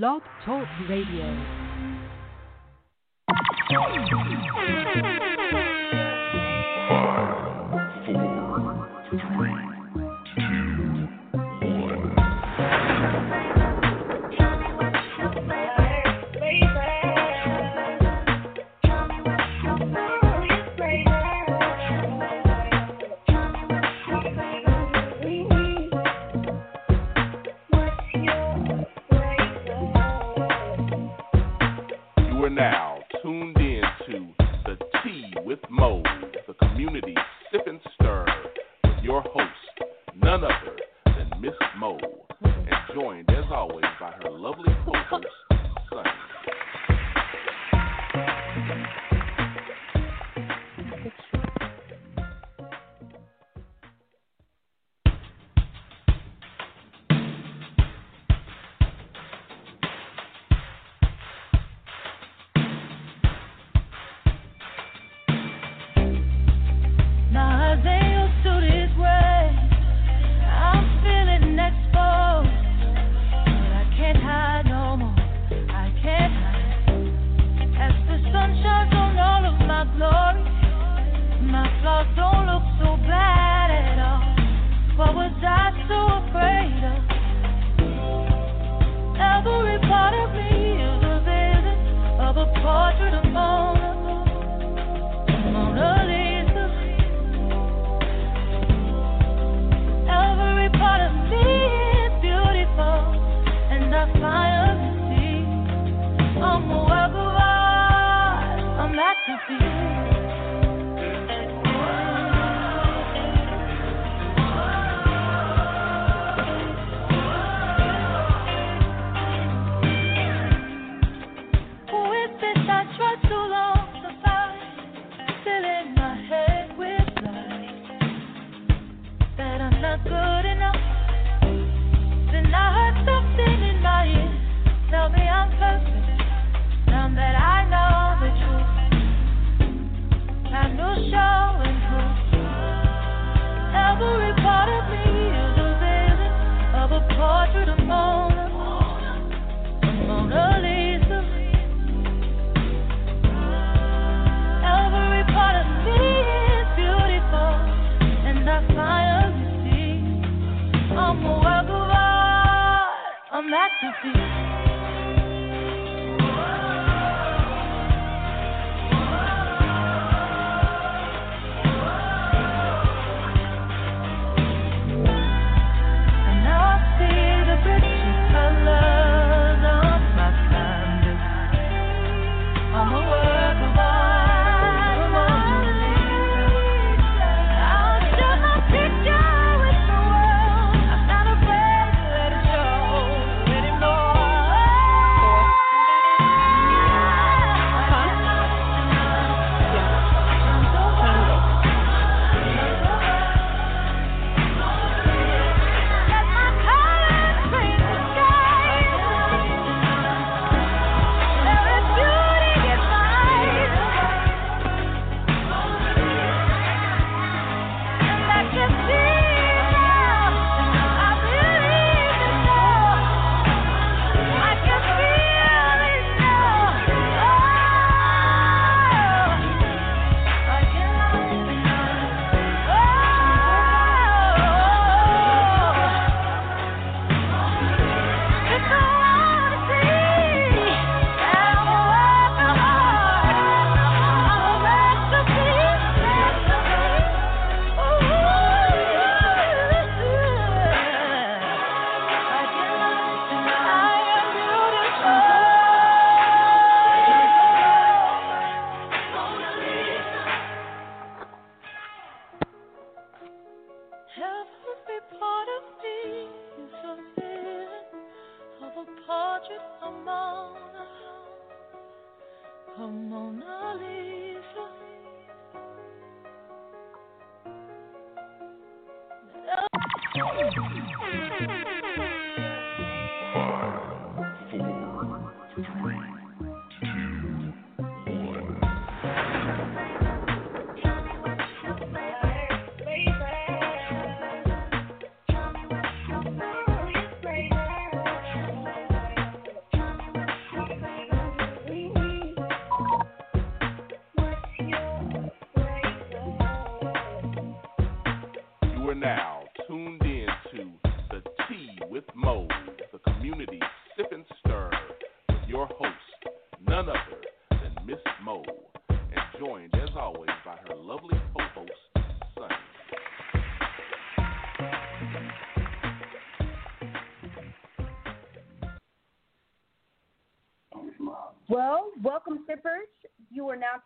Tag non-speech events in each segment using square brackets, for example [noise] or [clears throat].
Blog Talk Radio.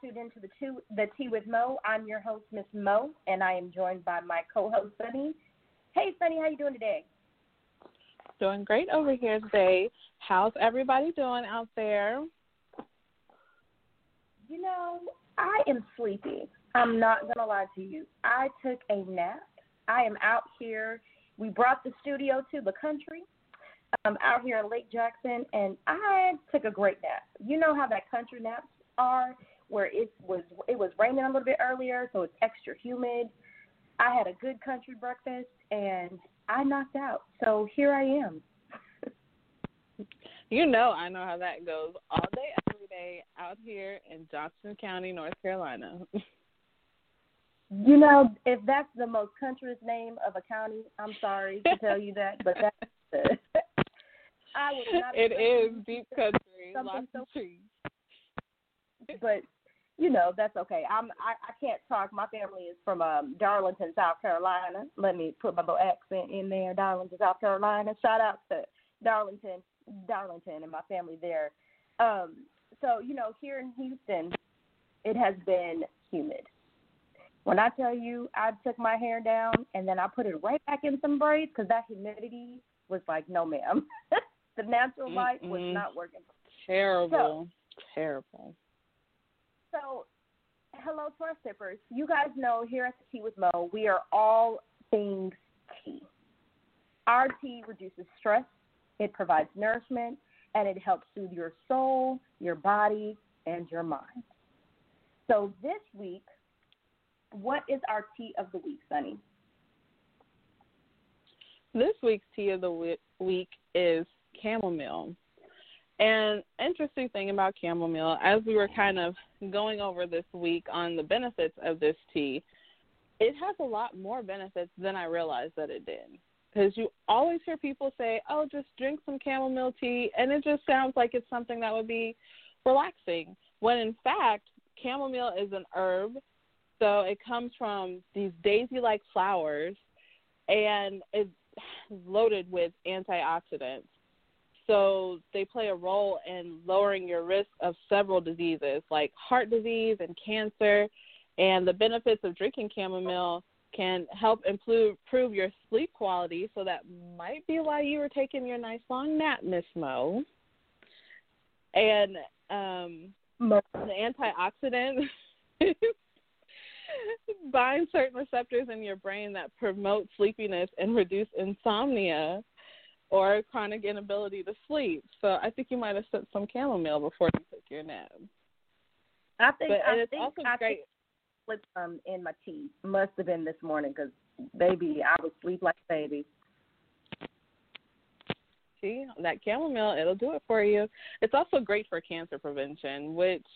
Tuned into the two, the Tea with Mo. I'm your host, Miss Mo, and I am joined by my co-host, Sunny. Hey, Sunny, how you doing today? Doing great over here today. How's everybody doing out there? You know, I am sleepy. I'm not gonna lie to you. I took a nap. I am out here. We brought the studio to the country. I'm out here in Lake Jackson, and I took a great nap. You know how that country naps are, where it was it was raining a little bit earlier, so it's extra humid. I had a good country breakfast, and I knocked out. So here I am. [laughs] You know, I know how that goes all day, every day out here in Johnston County, North Carolina. You know, if that's the most countryest name of a county, I'm sorry to tell you that, but that's [laughs] the, [laughs] I was not. it expecting deep country, lots so- of trees. but you know that's okay. I'm I, I can't talk. My family is from um, Darlington, South Carolina. Let me put my little accent in there. Darlington, South Carolina. Shout out to Darlington, Darlington, and my family there. Um, so you know, here in Houston, it has been humid. When I tell you, I took my hair down and then I put it right back in some braids because that humidity was like, no, ma'am. [laughs] the natural light was not working. Terrible, terrible. So, hello to our sippers. You guys know here at the Tea with Mo, we are all things tea. Our tea reduces stress, it provides nourishment, and it helps soothe your soul, your body, and your mind. So, this week, what is our tea of the week, Sunny? This week's tea of the week is chamomile. And interesting thing about chamomile, as we were kind of going over this week on the benefits of this tea, it has a lot more benefits than I realized that it did. Because you always hear people say, "Oh, just drink some chamomile tea," and it just sounds like it's something that would be relaxing. When in fact, chamomile is an herb, so it comes from these daisy-like flowers, and it's loaded with antioxidants. So they play a role in lowering your risk of several diseases like heart disease and cancer. And the benefits of drinking chamomile can help improve, improve your sleep quality. So that might be why you were taking your nice long nap, Miss Mo. And um, Mo- the antioxidant [laughs] binds certain receptors in your brain that promote sleepiness and reduce insomnia or chronic inability to sleep. So I think you might have sipped some chamomile before you took your nap. I think But I think also I great. think put some in my tea. Must have been this morning because baby, I was sleep like a baby. See, that chamomile, it'll do it for you. It's also great for cancer prevention, which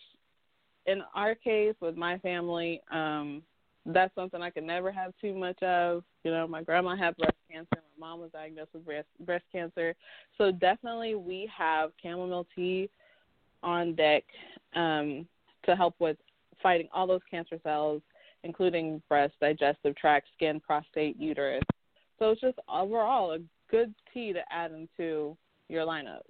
in our case with my family, um, that's something I could never have too much of. You know, my grandma had breast cancer, my mom was diagnosed with breast breast cancer. So definitely we have chamomile tea on deck um, to help with fighting all those cancer cells, including breast, digestive tract, skin, prostate, uterus. So it's just overall a good tea to add into your lineup.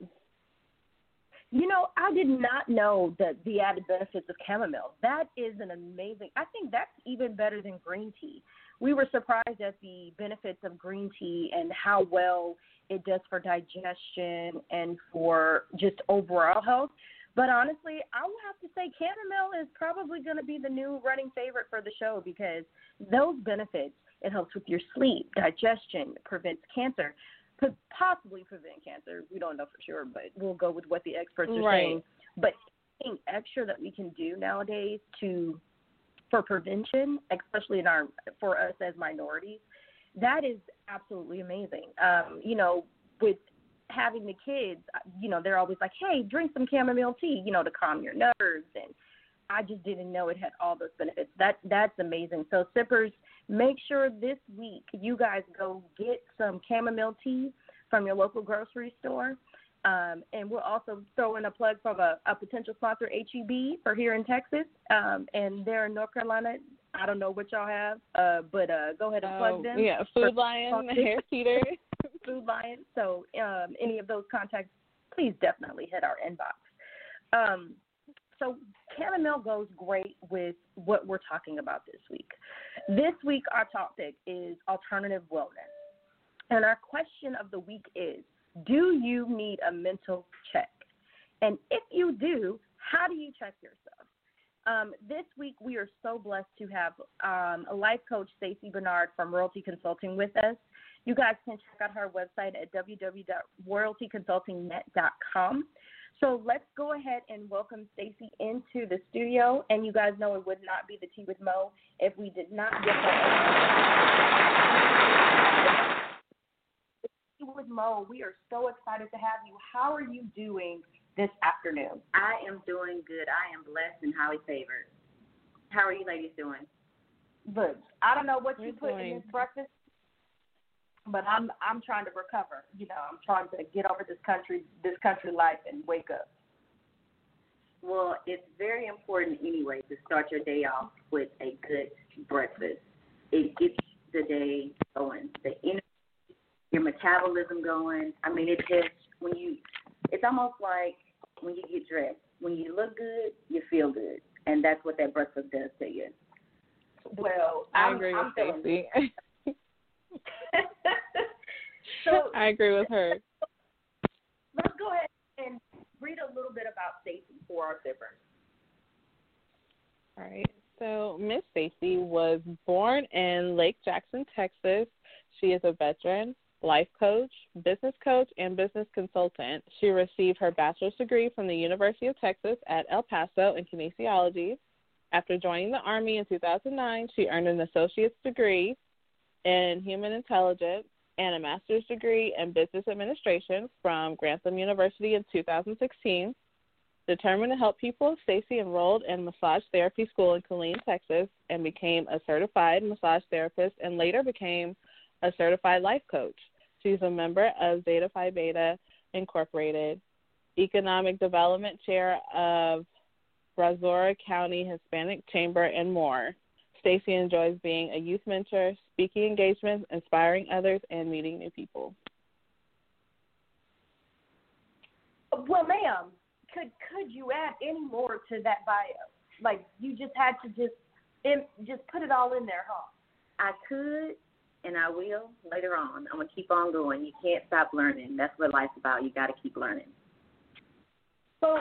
You know, I did not know that the added benefits of chamomile. That is an amazing. I think that's even better than green tea. We were surprised at the benefits of green tea and how well it does for digestion and for just overall health. But honestly, I will have to say chamomile is probably going to be the new running favorite for the show because those benefits, it helps with your sleep, digestion, prevents cancer, could possibly prevent cancer. We don't know for sure, but we'll go with what the experts are Right. saying. But anything extra that we can do nowadays to for prevention, especially in our for us as minorities, that is absolutely amazing. Um, you know, with having the kids, you know, they're always like, "Hey, drink some chamomile tea," you know, to calm your nerves and I just didn't know it had all those benefits. That that's amazing. So sippers, make sure this week you guys go get some chamomile tea from your local grocery store Um, and we'll also throw in a plug from a, a potential sponsor, HEB, for here in Texas. Um, and they're in North Carolina. I don't know what y'all have, uh, but uh, go ahead and plug Oh, them. yeah, Food Lion, Harris Teeter. [laughs] Food Lion. So um, any of those contacts, please definitely hit our inbox. So chamomile goes great with what we're talking about this week. This week, our topic is alternative wellness. And our question of the week is Do you need a mental check? And if you do, how do you check yourself? Um, this week, we are so blessed to have um, a life coach, Stacy Bernard from Royalty Consulting, with us. You guys can check out her website at www.royaltyconsultingnet.com. So let's go ahead and welcome Stacy into the studio. And you guys know it would not be the Tea with Mo if we did not get her. Tea with Mo, we are so excited to have you. How are you doing this afternoon? I am doing good. I am blessed and highly favored. How are you ladies doing? Good. I don't know what you We're put in doing- this breakfast, but I'm I'm trying to recover. You know, I'm trying to get over this country this country life and wake up. Well, it's very important anyway to start your day off with a good breakfast. It gets the day going, the energy, your metabolism going. I mean, it just when you, it's almost like when you get dressed. When you look good, you feel good, and that's what that breakfast does to you. Well, I I'm, agree I'm with feeling Stacy. [laughs] so I agree with her. let's go ahead and read a little bit about Stacy for our sippers. All right. So Miss Stacy was born in Lake Jackson, Texas. She is a veteran, life coach, business coach, and business consultant. She received her bachelor's degree from the University of Texas at El Paso in kinesiology. After joining the Army in 2009, she earned an associate's degree in human intelligence and a master's degree in business administration from Grantham University in 2016. Determined to help people, Stacy enrolled in massage therapy school in Killeen, Texas, and became a certified massage therapist and later became a certified life coach. She's a member of Zeta Phi Beta Incorporated, Economic Development Chair of Brazoria County Hispanic Chamber, and more. Stacy enjoys being a youth mentor, speaking engagements, inspiring others, and meeting new people. Well, ma'am, could could you add any more to that bio? Like you just had to just in, just put it all in there, huh? I could and I will later on. I'm gonna keep on going. You can't stop learning. That's what life's about. You got to keep learning. So,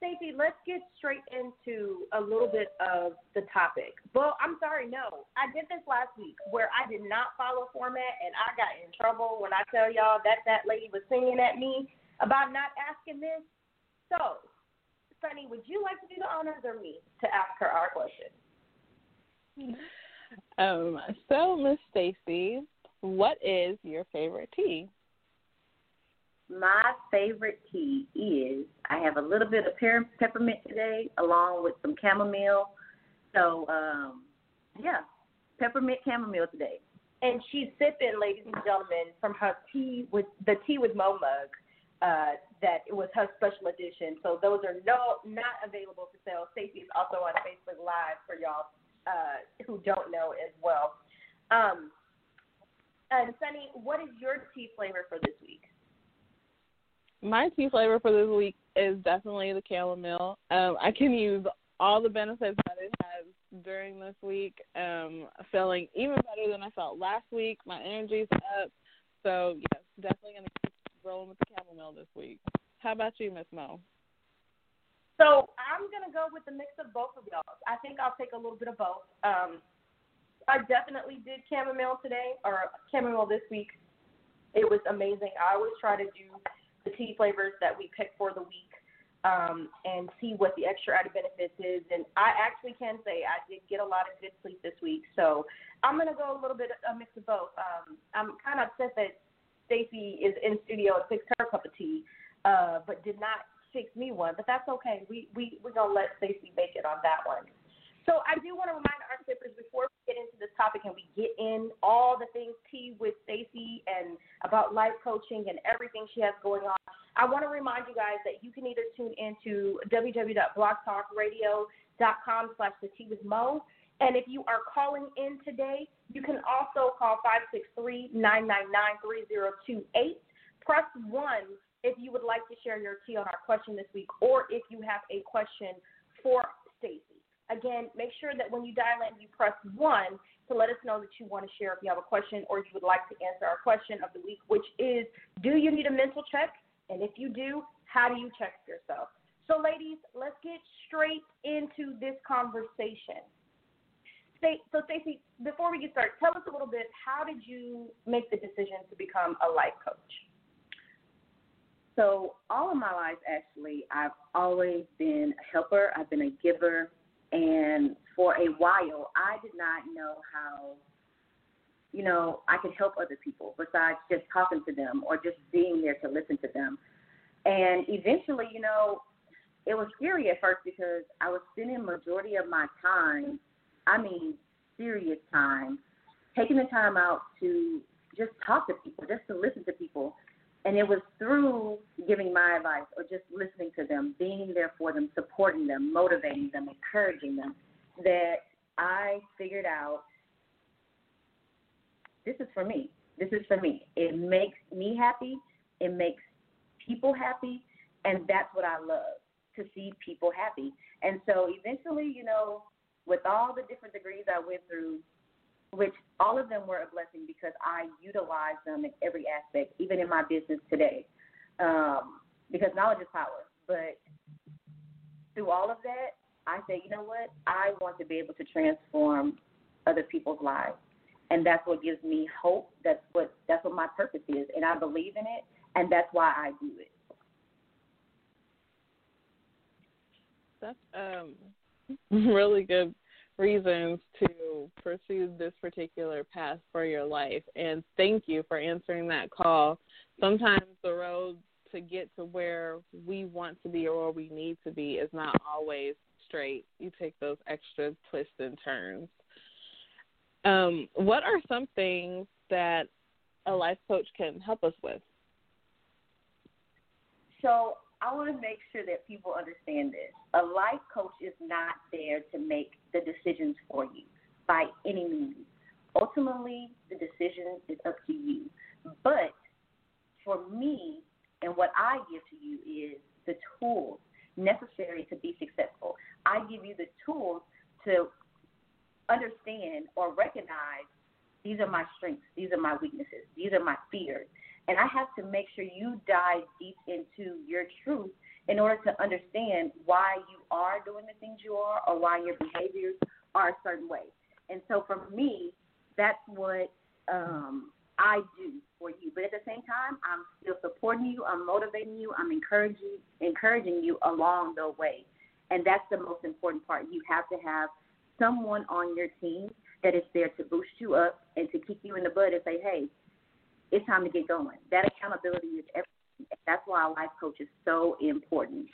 Stacy, let's get straight into a little bit of the topic. Well, I'm sorry, no. I did this last week where I did not follow format and I got in trouble when I tell y'all that that lady was singing at me about not asking this. So, Sunny, would you like to do the honors or me to ask her our question? Um, so Miss Stacy, what is your favorite tea? My favorite tea is I have a little bit of per- peppermint today, along with some chamomile. So, um, yeah, peppermint chamomile today. And she's sipping, ladies and gentlemen, from her tea with the tea with Mo mug. Uh, that it was her special edition. So those are no not available for sale. Stacy is also on Facebook Live for y'all uh, who don't know as well. Um, and Sunny, what is your tea flavor for this week? My tea flavor for this week is definitely the chamomile. Um, I can use all the benefits that it has during this week. Um, feeling even better than I felt last week. My energy's up. So yes, definitely gonna keep rolling with the chamomile this week. How about you, Miss Mo? So I'm gonna go with the mix of both of y'all. I think I'll take a little bit of both. Um, I definitely did chamomile today or chamomile this week. It was amazing. I always try to do the tea flavors that we pick for the week um, and see what the extra added benefits is. And I actually can say I did get a lot of good sleep this week. So I'm gonna go a little bit a mix of both. Um, I'm kind of upset that Stacy is in studio and fixed her cup of tea, uh, but did not fix me one. But that's okay. We we we're gonna let Stacy make it on that one. So I do want to remind our sippers before we get into this topic and we get in all the things tea with Stacy and about life coaching and everything she has going on. I want to remind you guys that you can either tune into www.blogtalkradio.com slash the tea with Mo. And if you are calling in today, you can also call 563-999-3028. Press 1 if you would like to share your tea on our question this week or if you have a question for Stacy. Again, make sure that when you dial in, you press 1 to let us know that you want to share if you have a question or you would like to answer our question of the week, which is Do you need a mental check? And if you do, how do you check yourself? So, ladies, let's get straight into this conversation. So, Stacy, before we get started, tell us a little bit. How did you make the decision to become a life coach? So, all of my life, actually, I've always been a helper. I've been a giver. And for a while, I did not know how, you know, I could help other people besides just talking to them or just being there to listen to them. And eventually, you know, it was scary at first because I was spending majority of my time, I mean, serious time, taking the time out to just talk to people, just to listen to people. And it was through giving my advice or just listening to them, being there for them, supporting them, motivating them, encouraging them, that I figured out this is for me. This is for me. It makes me happy. It makes people happy. And that's what I love to see people happy. And so eventually, you know, with all the different degrees I went through, which all of them were a blessing because I utilized them in every aspect, even in my business today. Um, because knowledge is power. But through all of that, I say, you know what? I want to be able to transform other people's lives. And that's what gives me hope. That's what that's what my purpose is. And I believe in it and that's why I do it. That's um [laughs] really good reasons to pursue this particular path for your life. And thank you for answering that call. Sometimes the road to get to where we want to be or where we need to be is not always straight. You take those extra twists and turns. Um, what are some things that a life coach can help us with? So I want to make sure that people understand this. A life coach is not there to make the decisions for you by any means. Ultimately, the decision is up to you. But for me, and what I give to you is the tools necessary to be successful. I give you the tools to understand or recognize these are my strengths, these are my weaknesses, these are my fears, and I have to make sure you dive deep into your truth in order to understand why you are doing the things you are or why your behaviors are a certain way. And so for me, that's what um, I do for you. But at the same time, I'm still supporting you, I'm motivating you, I'm encouraging encouraging you along the way. And that's the most important part. You have to have someone on your team that is there to boost you up and to kick you in the butt and say, hey, it's time to get going. That accountability is everything. That's why a life coach is so important.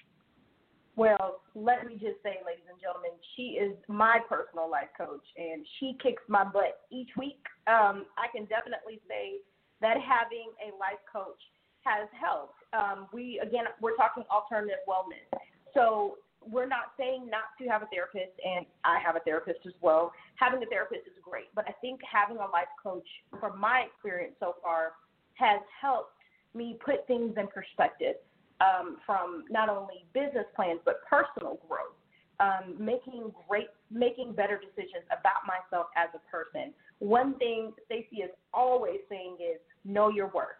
Well, let me just say, ladies and gentlemen, she is my personal life coach, and she kicks my butt each week. Um, I can definitely say that having a life coach has helped. Um, we again, we're talking alternative wellness, so we're not saying not to have a therapist, and I have a therapist as well. Having a therapist is great, but I think having a life coach, from my experience so far, has helped me put things in perspective um, from not only business plans but personal growth, um, making great, making better decisions about myself as a person. One thing Stacy is always saying is know your worth,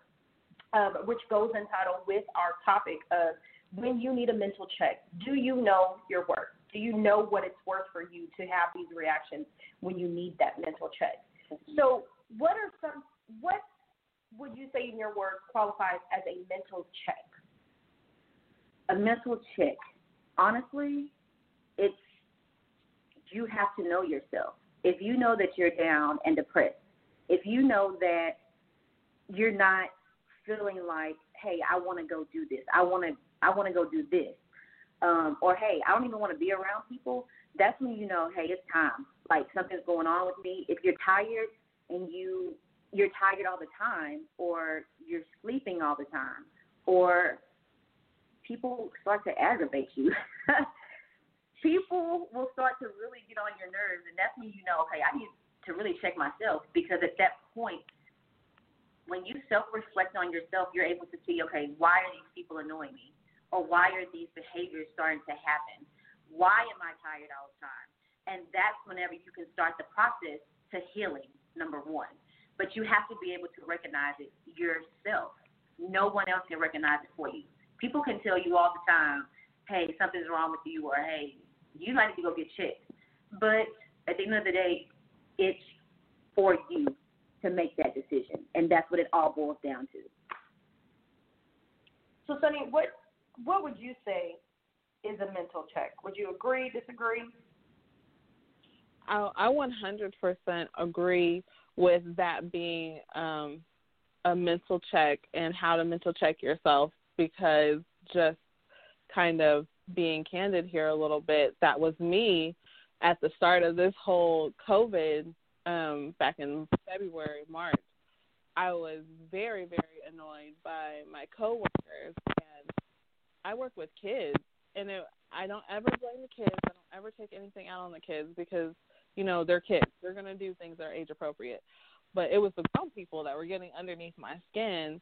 um, which goes in title with our topic of when you need a mental check, do you know your worth? Do you know what it's worth for you to have these reactions when you need that mental check? So, what are some what would you say in your words qualifies as a mental check? A mental check. Honestly, it's you have to know yourself. If you know that you're down and depressed, if you know that you're not feeling like, hey, I want to go do this. I want to I want to go do this. um, or hey, I don't even want to be around people, that's when you know, hey, it's time. Like something's going on with me. If you're tired and you you're tired all the time, or you're sleeping all the time, or people start to aggravate you. [laughs] people will start to really get on your nerves, and that's when you know, hey, I need to really check myself because at that point, when you self reflect on yourself, you're able to see, okay, why are these people annoying me? Or why are these behaviors starting to happen? Why am I tired all the time? And that's whenever you can start the process to healing, number one. But you have to be able to recognize it yourself. No one else can recognize it for you. People can tell you all the time, hey, something's wrong with you, or hey, you might need to go get checked. But at the end of the day, it's for you to make that decision. And that's what it all boils down to. So, Sonny, what what would you say is a mental check? Would you agree, disagree? I, I 100% agree with that being um, a mental check and how to mental check yourself because just kind of being candid here a little bit, that was me at the start of this whole COVID um, back in February, March. I was very, very annoyed by my coworkers, I work with kids, and it, I don't ever blame the kids. I don't ever take anything out on the kids because you know they're kids. They're gonna do things that are age appropriate. But it was the grown people that were getting underneath my skin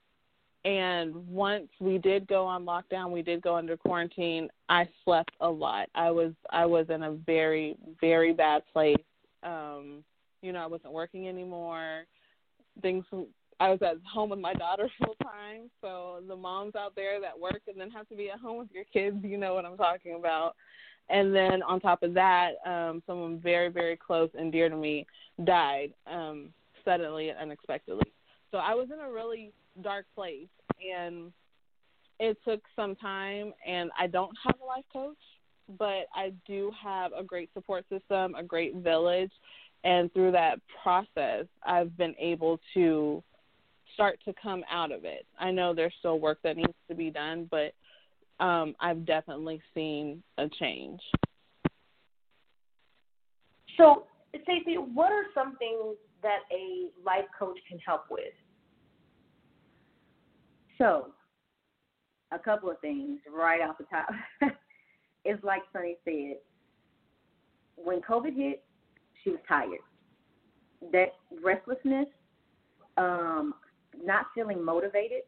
and once we did go on lockdown, we did go under quarantine. I slept a lot. I was I was in a very very bad place. Um, you know, I wasn't working anymore. Things I was at home with my daughter [laughs] full time. So the moms out there that work and then have to be at home with your kids, you know what I'm talking about. And then on top of that, um, someone very very close and dear to me died um, suddenly and unexpectedly. So I was in a really dark place and it took some time and I don't have a life coach, but I do have a great support system, a great village, and through that process I've been able to start to come out of it. I know there's still work that needs to be done, but um, I've definitely seen a change. So, Stacy, what are some things that a life coach can help with? So, a couple of things right off the top. [laughs] it's like Sunny said, when COVID hit, she was tired. That restlessness, um, not feeling motivated,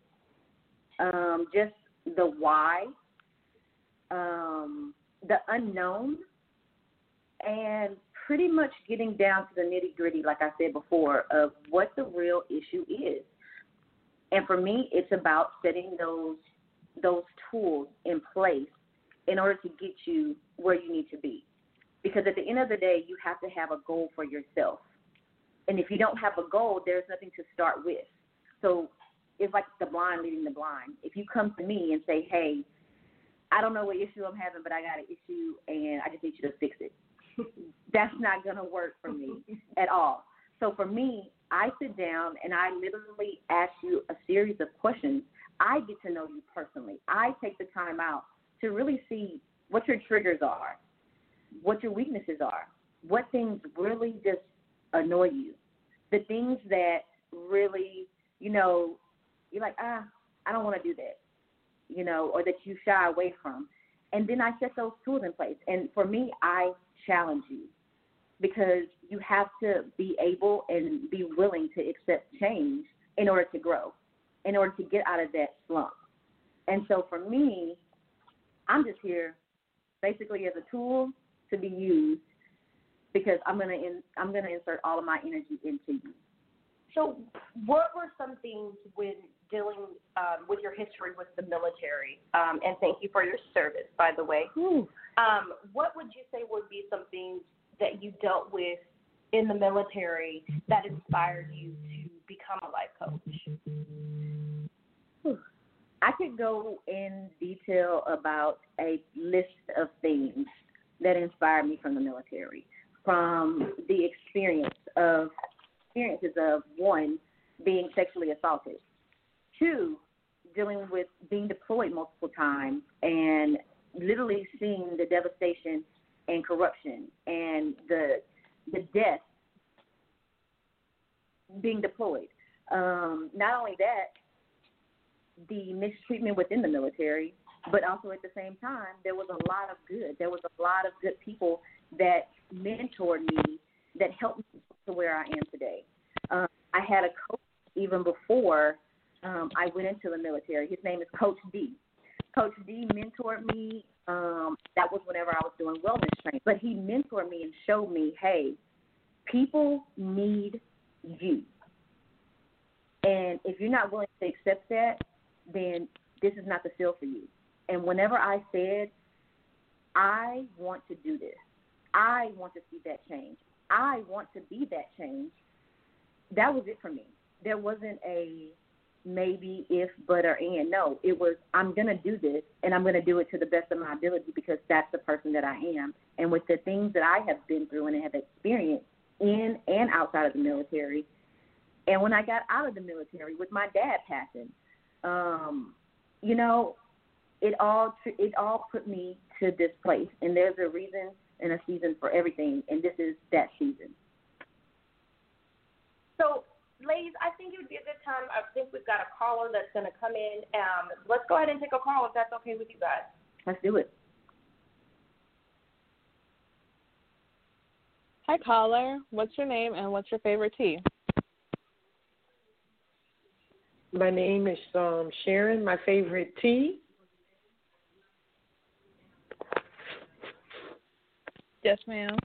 um, just the why, um, the unknown, and pretty much getting down to the nitty gritty, like I said before, of what the real issue is. And for me, it's about setting those those tools in place in order to get you where you need to be. Because at the end of the day, you have to have a goal for yourself. And if you don't have a goal, there's nothing to start with. So it's like the blind leading the blind. If you come to me and say, hey, I don't know what issue I'm having, but I got an issue and I just need you to fix it, [laughs] that's not going to work for me [laughs] at all. So for me, I sit down and I literally ask you a series of questions. I get to know you personally. I take the time out to really see what your triggers are, what your weaknesses are, what things really just annoy you, the things that really, you know, you're like, ah, I don't want to do that, you know, or that you shy away from. And then I set those tools in place. And for me, I challenge you because you have to be able and be willing to accept change in order to grow, in order to get out of that slump. And so for me, I'm just here basically as a tool to be used because I'm gonna in, I'm gonna insert all of my energy into you. So, what were some things when dealing um, with your history with the military? Um, and thank you for your service, by the way. Um, what would you say would be some things that you dealt with in the military that inspired you to become a life coach? I could go in detail about a list of things that inspired me from the military, from the experience of experiences of one being sexually assaulted, two dealing with being deployed multiple times and literally seeing the devastation and corruption and the the death being deployed. Um, not only that, the mistreatment within the military, but also at the same time, there was a lot of good. There was a lot of good people that mentored me, that helped me to where I am today. Um, I had a coach even before um, I went into the military. His name is Coach D. Coach D mentored me. Um, that was whenever I was doing wellness training. But he mentored me and showed me, hey, people need you. And if you're not willing to accept that, then this is not the field for you. And whenever I said, I want to do this, I want to see that change, I want to be that change, that was it for me. There wasn't a maybe, if, but, or and. No, it was I'm going to do this and I'm going to do it to the best of my ability because that's the person that I am. And with the things that I have been through and have experienced in and outside of the military, and when I got out of the military with my dad passing, um, you know, it all it all put me to this place, and there's a reason and a season for everything, and this is that season. So, ladies, I think it would be a good time. I think we've got a caller that's going to come in. Um, let's go ahead and take a call if that's okay with you guys. Let's do it. Hi, caller. What's your name and what's your favorite tea? My name is um, Sharon. My favorite tea. Yes, ma'am.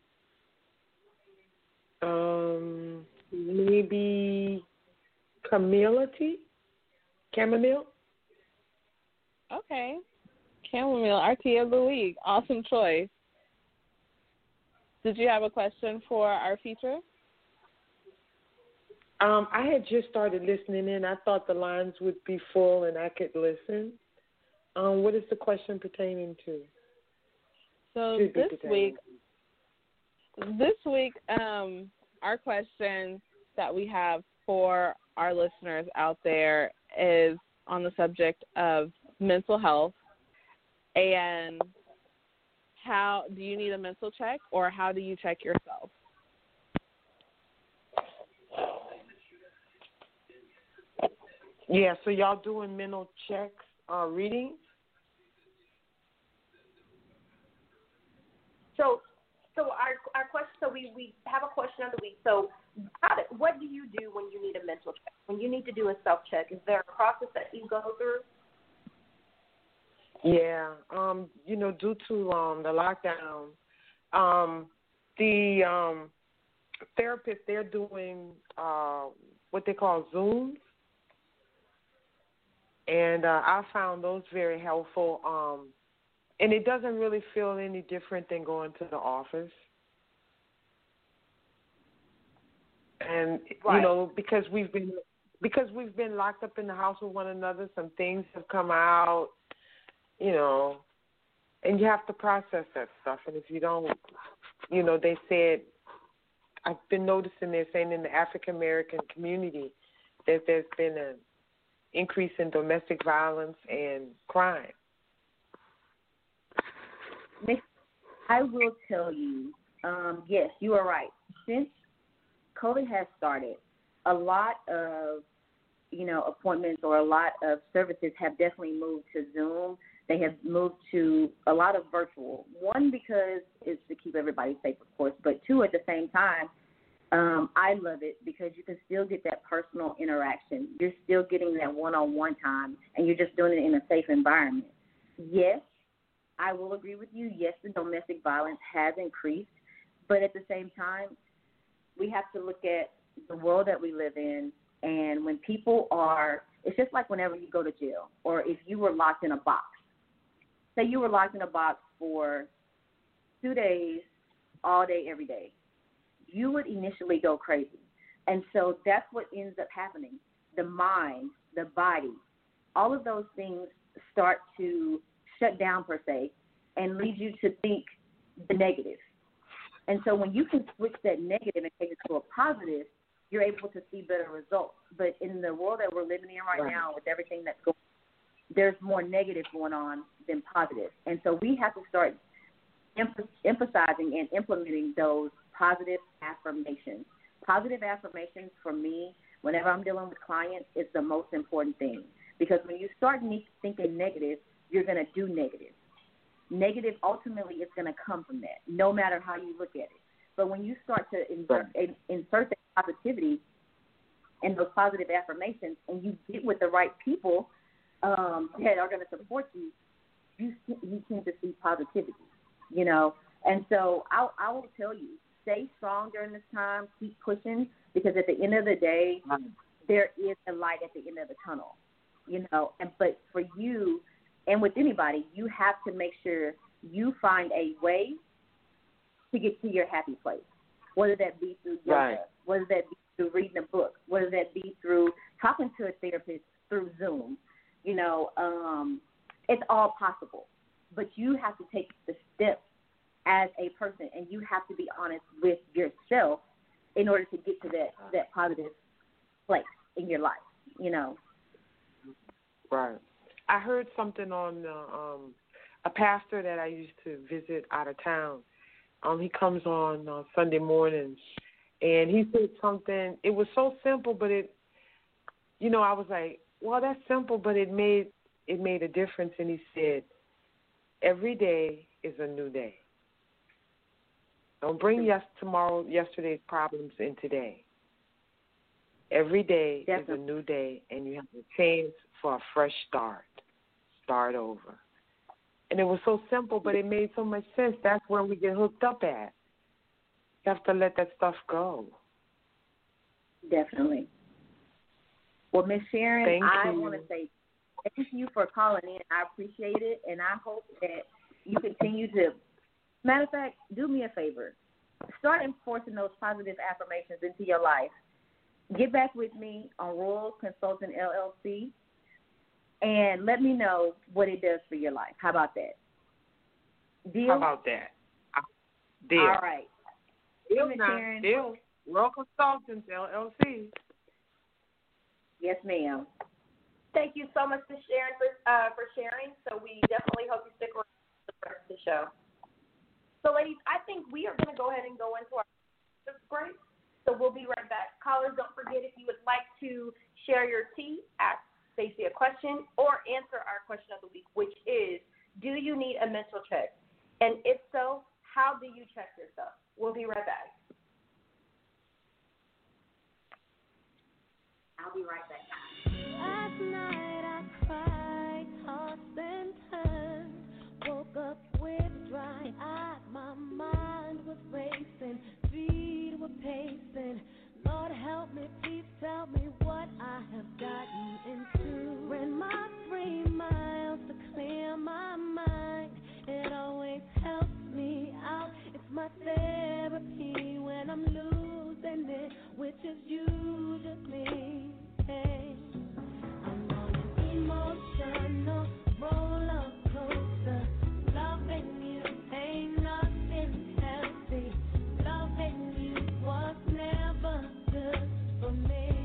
Um, maybe tea. Chamomile. Okay. Chamomile, our tea of the week. Awesome choice. Did you have a question for our feature? Um, I had just started listening in. I thought the lines would be full and I could listen. Um, what is the question pertaining to? So Should this week, this week, um, our question that we have for our listeners out there is on the subject of mental health and how do you need a mental check or how do you check yourself? Yeah, so y'all doing mental checks, uh, readings? So, so our our question. So we we have a question of the week. So, how what do you do when you need a mental check? When you need to do a self check, is there a process that you go through? Yeah, um, you know, due to um the lockdown, um, the um therapists they're doing uh what they call Zooms. And uh, I found those very helpful. Um, and it doesn't really feel any different than going to the office. And Right. you know, because we've been because we've been locked up in the house with one another, some things have come out, you know, and you have to process that stuff. And if you don't, you know, they said I've been noticing they're saying in the African American community that there's been an increase in domestic violence and crime. I will tell you, um, yes, you are right. Since COVID has started, a lot of you know appointments or a lot of services have definitely moved to Zoom. They have moved to a lot of virtual. One because it's to keep everybody safe, of course, but two at the same time, um, I love it because you can still get that personal interaction. You're still getting that one-on-one time, and you're just doing it in a safe environment. Yes, I will agree with you. Yes, the domestic violence has increased, but at the same time, we have to look at the world that we live in. And when people are, it's just like whenever you go to jail, or if you were locked in a box. Say you were locked in a box for two days, all day, every day. You would initially go crazy. And so that's what ends up happening. The mind, the body, all of those things start to shut down per se and lead you to think the negative. And so when you can switch that negative and take it to a positive, you're able to see better results. But in the world that we're living in right, Right. now, with everything that's going, there's more negative going on than positive. And so we have to start emph- emphasizing and implementing those positive affirmations. Positive affirmations for me, whenever I'm dealing with clients, is the most important thing. Because when you start thinking negative, you're going to do negative. Negative ultimately is going to come from that, no matter how you look at it. But when you start to insert, in, insert that positivity and those positive affirmations, and you get with the right people um, that are going to support you, you you tend to see positivity, you know. And so I I will tell you, stay strong during this time, keep pushing, because at the end of the day, there is a light at the end of the tunnel, you know. And but for you, and with anybody, you have to make sure you find a way to get to your happy place, whether that be through yoga, Right. whether that be through reading a book, whether that be through talking to a therapist through Zoom. You know, um, it's all possible, but you have to take the steps as a person, and you have to be honest with yourself in order to get to that that positive place in your life. You know, Right. I heard something on uh, um a pastor that I used to visit out of town. Um, he comes on uh, Sunday mornings, and he said something. It was so simple, but it, you know, I was like, well, that's simple, but it made it made a difference. And he said, every day is a new day. Don't bring yes tomorrow yesterday's problems in today. Every day is a new day, and you have a chance for a fresh start. Start over. And it was so simple, but it made so much sense. That's where we get hooked up at. You have to let that stuff go. definitely. Well, Miss Sharon, Thank I want to say thank you for calling in. I appreciate it, and I hope that you continue to. Matter of fact, do me a favor. Start enforcing those positive affirmations into your life. Get back with me on Royalty Consulting LLC, and let me know what it does for your life. How about that? Deal. How about that? Deal. All right. Deal Miss now. Sharon. Deal. World Consultants, LLC. Yes, ma'am. Thank you so much, Ms. Sharon, for uh, for sharing. So we definitely hope you stick around for the rest of the show. So, ladies, I think we are going to go ahead and go into our break. So we'll be right back. Callers, don't forget if you would like to share your tea, ask Stacy a question, or answer our question of the week, which is, do you need a mental check? And if so, how do you check yourself? We'll be right back. I'll be right back. Last night I cried, tossed and turned. Woke up with dry eyes, my mind was racing, feet were pacing. Lord help me, please tell me what I have gotten into. Ran my three miles to clear my mind. It always helps me out. It's my therapy when I'm losing it, which is usually. Hey. I'm on an emotional roller me.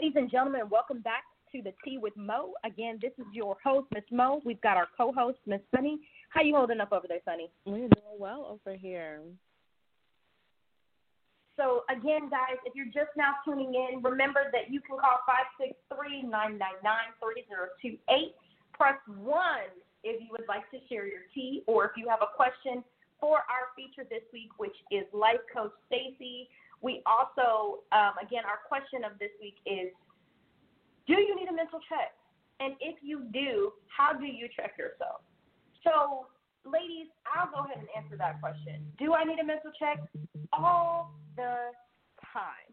Ladies and gentlemen, welcome back to the Tea with Mo. Again, this is your host, Miss Mo. We've got our co-host, Miss Sunny. How you holding up over there, Sunny? We're doing well over here. So again, guys, if you're just now tuning in, remember that you can call 563-999-3028. Press 1 if you would like to share your tea or if you have a question for our feature this week, which is Life Coach Stacy. We also, um, again, our question of this week is, do you need a mental check? And if you do, how do you check yourself? So, ladies, I'll go ahead and answer that question. Do I need a mental check? All the time.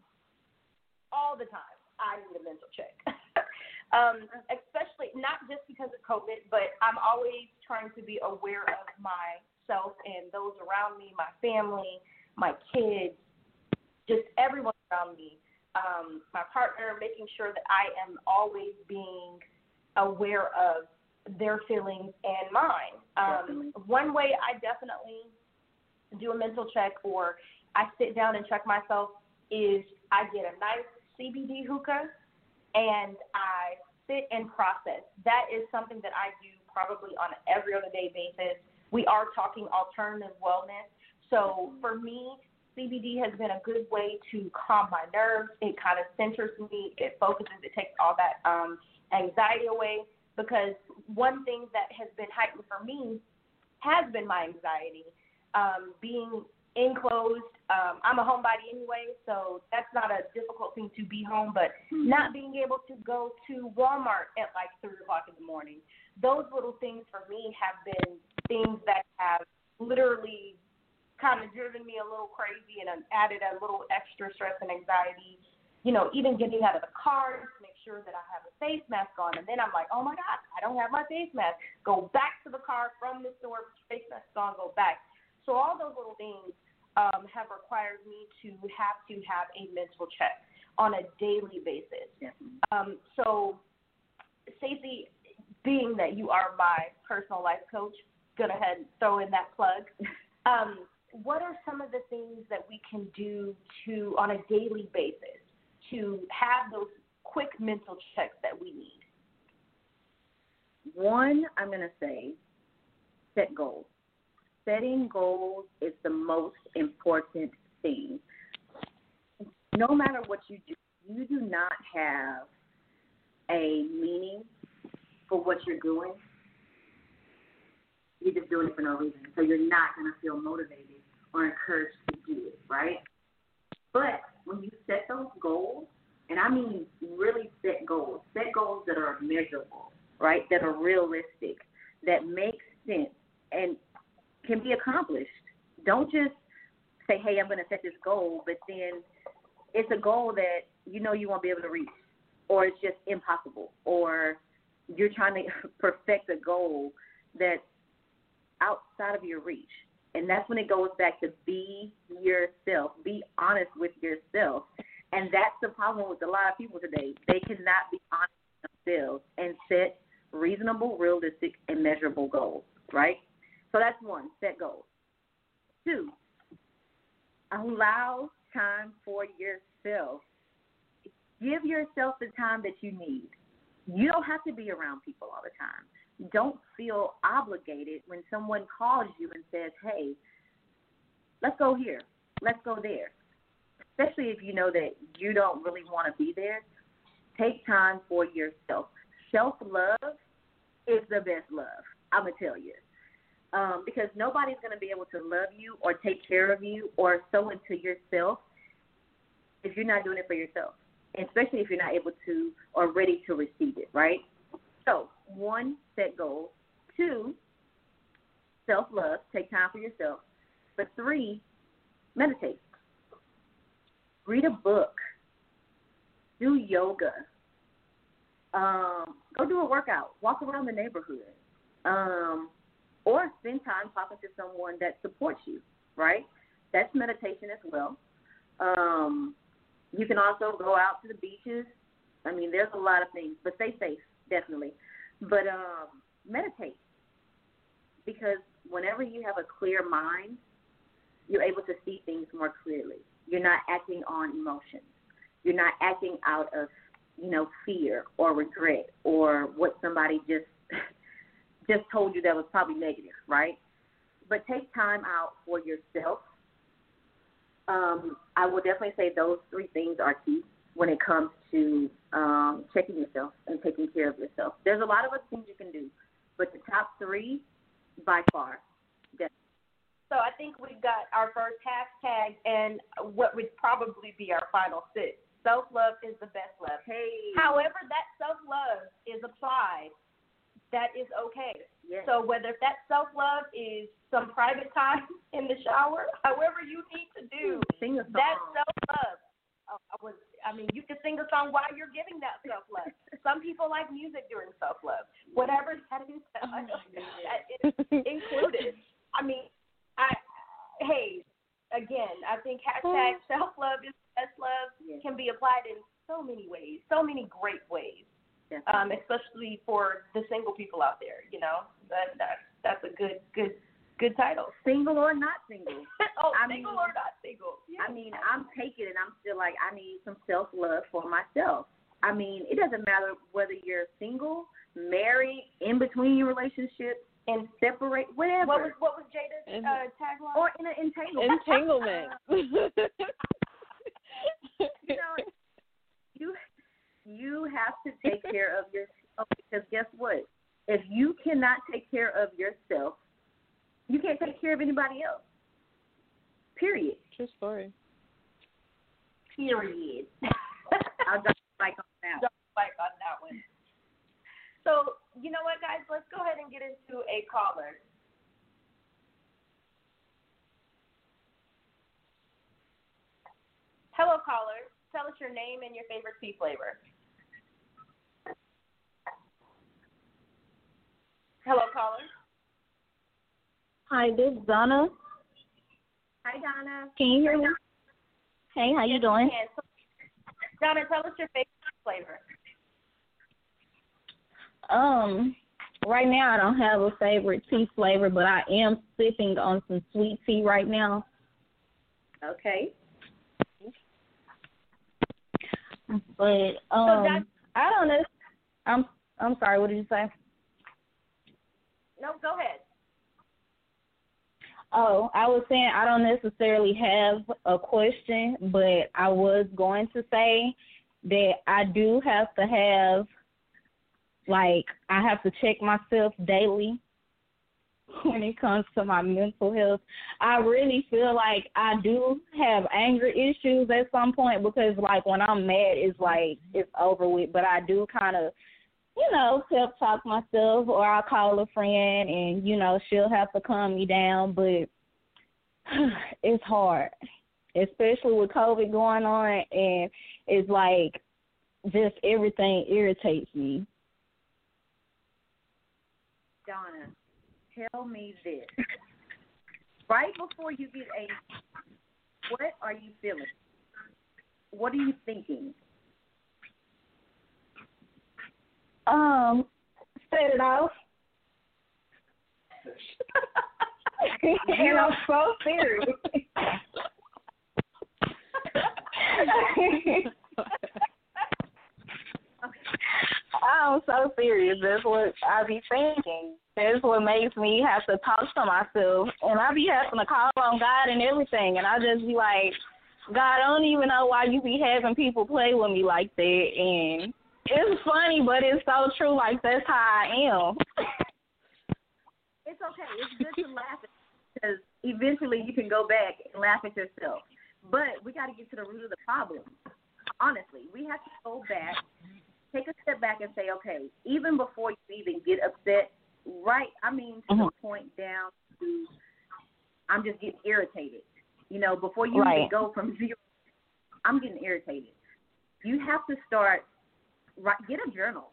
All the time. I need a mental check. [laughs] um, especially not just because of COVID, but I'm always trying to be aware of myself and those around me, my family, my kids, just everyone around me, um, my partner, making sure that I am always being aware of their feelings and mine. Um, one way I definitely do a mental check or I sit down and check myself is I get a nice CBD hookah and I sit and process. That is something that I do probably on every other day basis. We are talking alternative wellness. So for me, CBD has been a good way to calm my nerves. It kind of centers me. It focuses. It takes all that um, anxiety away because one thing that has been heightened for me has been my anxiety. Um, being enclosed, um, I'm a homebody anyway, so that's not a difficult thing to be home. But not being able to go to Walmart at like three o'clock in the morning, those little things for me have been things that have literally kind of driven me a little crazy and added a little extra stress and anxiety. You know, even getting out of the car to make sure that I have a face mask on, and then I'm like, oh my God, I don't have my face mask. Go back to the car from the store, face mask on, go back. So all those little things um, have required me to have to have a mental check on a daily basis. Yeah. Um, so, Stacy, being that you are my personal life coach, go ahead and throw in that plug. [laughs] Um, what are some of the things that we can do to, on a daily basis, to have those quick mental checks that we need? One, I'm going to say set goals. Setting goals is the most important thing. No matter what you do, you do not have a meaning for what you're doing. You're just doing it for no reason. So you're not going to feel motivated or encouraged to do it, right? But when you set those goals, and I mean really set goals, set goals that are measurable, right? That are realistic, that make sense and can be accomplished. Don't just say, hey, I'm going to set this goal, but then it's a goal that you know you won't be able to reach, or it's just impossible, or you're trying to [laughs] perfect a goal that's outside of your reach. And that's when it goes back to be yourself, be honest with yourself. And that's the problem with a lot of people today. They cannot be honest with themselves and set reasonable, realistic, and measurable goals, right? So that's one, set goals. Two, allow time for yourself. Give yourself the time that you need. You don't have to be around people all the time. Don't feel obligated when someone calls you and says, hey, let's go here, let's go there. Especially if you know that you don't really want to be there. Take time for yourself. Self love is the best love, I'm going to tell you um, because nobody's going to be able to love you or take care of you or sow into yourself if you're not doing it for yourself, especially if you're not able to or ready to receive it, right? So, one, set goals. Two, self love, take time for yourself. But three, meditate. Read a book. Do yoga. Um, go do a workout. Walk around the neighborhood. Um, or spend time talking to someone that supports you, right? That's meditation as well. Um, you can also go out to the beaches. I mean, there's a lot of things, but stay safe, definitely. But um, meditate because whenever you have a clear mind, you're able to see things more clearly. You're not acting on emotions. You're not acting out of you know, fear or regret or what somebody just [laughs] just told you that was probably negative, right? But take time out for yourself. Um, I will definitely say those three things are key when it comes to um, checking yourself and taking care of yourself. There's a lot of other things you can do, but the top three, by far, So I think we've got our first hashtag and what would probably be our final six. Self love is the best love. Hey. However, that self love is applied, that is okay. Yes. So whether that self love is some private time [laughs] in the shower, however you need to do Sing a song. that self love. I was, I mean, you can sing a song while you're giving that self love. Some people like music during self love. Whatever that is, [laughs] that is included. I mean, I hey, again, I think hashtag self love is best love Yes. can be applied in so many ways, so many great ways. Um, especially for the single people out there, you know. That that that's a good good good title. single or not single. [laughs] oh, I single mean- or not single. Yeah. I mean, I'm taking it. I'm still like, I need some self love for myself. I mean, it doesn't matter whether you're single, married, in between your relationships, and separate, whatever. What was what was Jada's And- uh, tagline? or in an entanglement. Entanglement. [laughs] [laughs] you know, you you have to take care of yourself because guess what? If you cannot take care of yourself, you can't take care of anybody else. Period. True story. Period. [laughs] I'll drop the mic on that. Drop the mic on that one. So you know what, guys? Let's go ahead and get into a caller. Hello, caller. Tell us your name and your favorite tea flavor. Hello, caller. Hi, this is Donna. Hi, Donna. Can you hear me? Hey, how you doing? So, Donna, tell us your favorite flavor. Um, right now I don't have a favorite tea flavor, but I am sipping on some sweet tea right now. Okay. But um, that's I don't know. I'm I'm sorry. What did you say? no. Go ahead. Oh, I was saying I don't necessarily have a question, but I was going to say that I do have to have like I have to check myself daily when it comes to my mental health. I really feel like I do have anger issues at some point because like when I'm mad it's like it's over with, but I do kind of you know, self talk myself or I'll call a friend and, you know, she'll have to calm me down, but [sighs] it's hard. Especially with COVID going on and it's like just everything irritates me. Donna, tell me this. Right before you get angry, what are you feeling? What are you thinking? Um, set it off. [laughs] and I'm so serious. I'm so serious. That's what I be thinking. That's what makes me have to talk to myself. And I be having to call on God and everything. And I just be like, God, I don't even know why you be having people play with me like that. And it's funny, but it's so true. Like, that's how I am. It's okay. It's good to laugh because eventually you can go back and laugh at yourself. But we got to get to the root of the problem. Honestly, we have to go back, take a step back, and say, okay, even before you even get upset, right? I mean, to the mm-hmm. point down to I'm just getting irritated. You know, before you Right. even go from zero, I'm getting irritated. You have to start. Right, get a journal.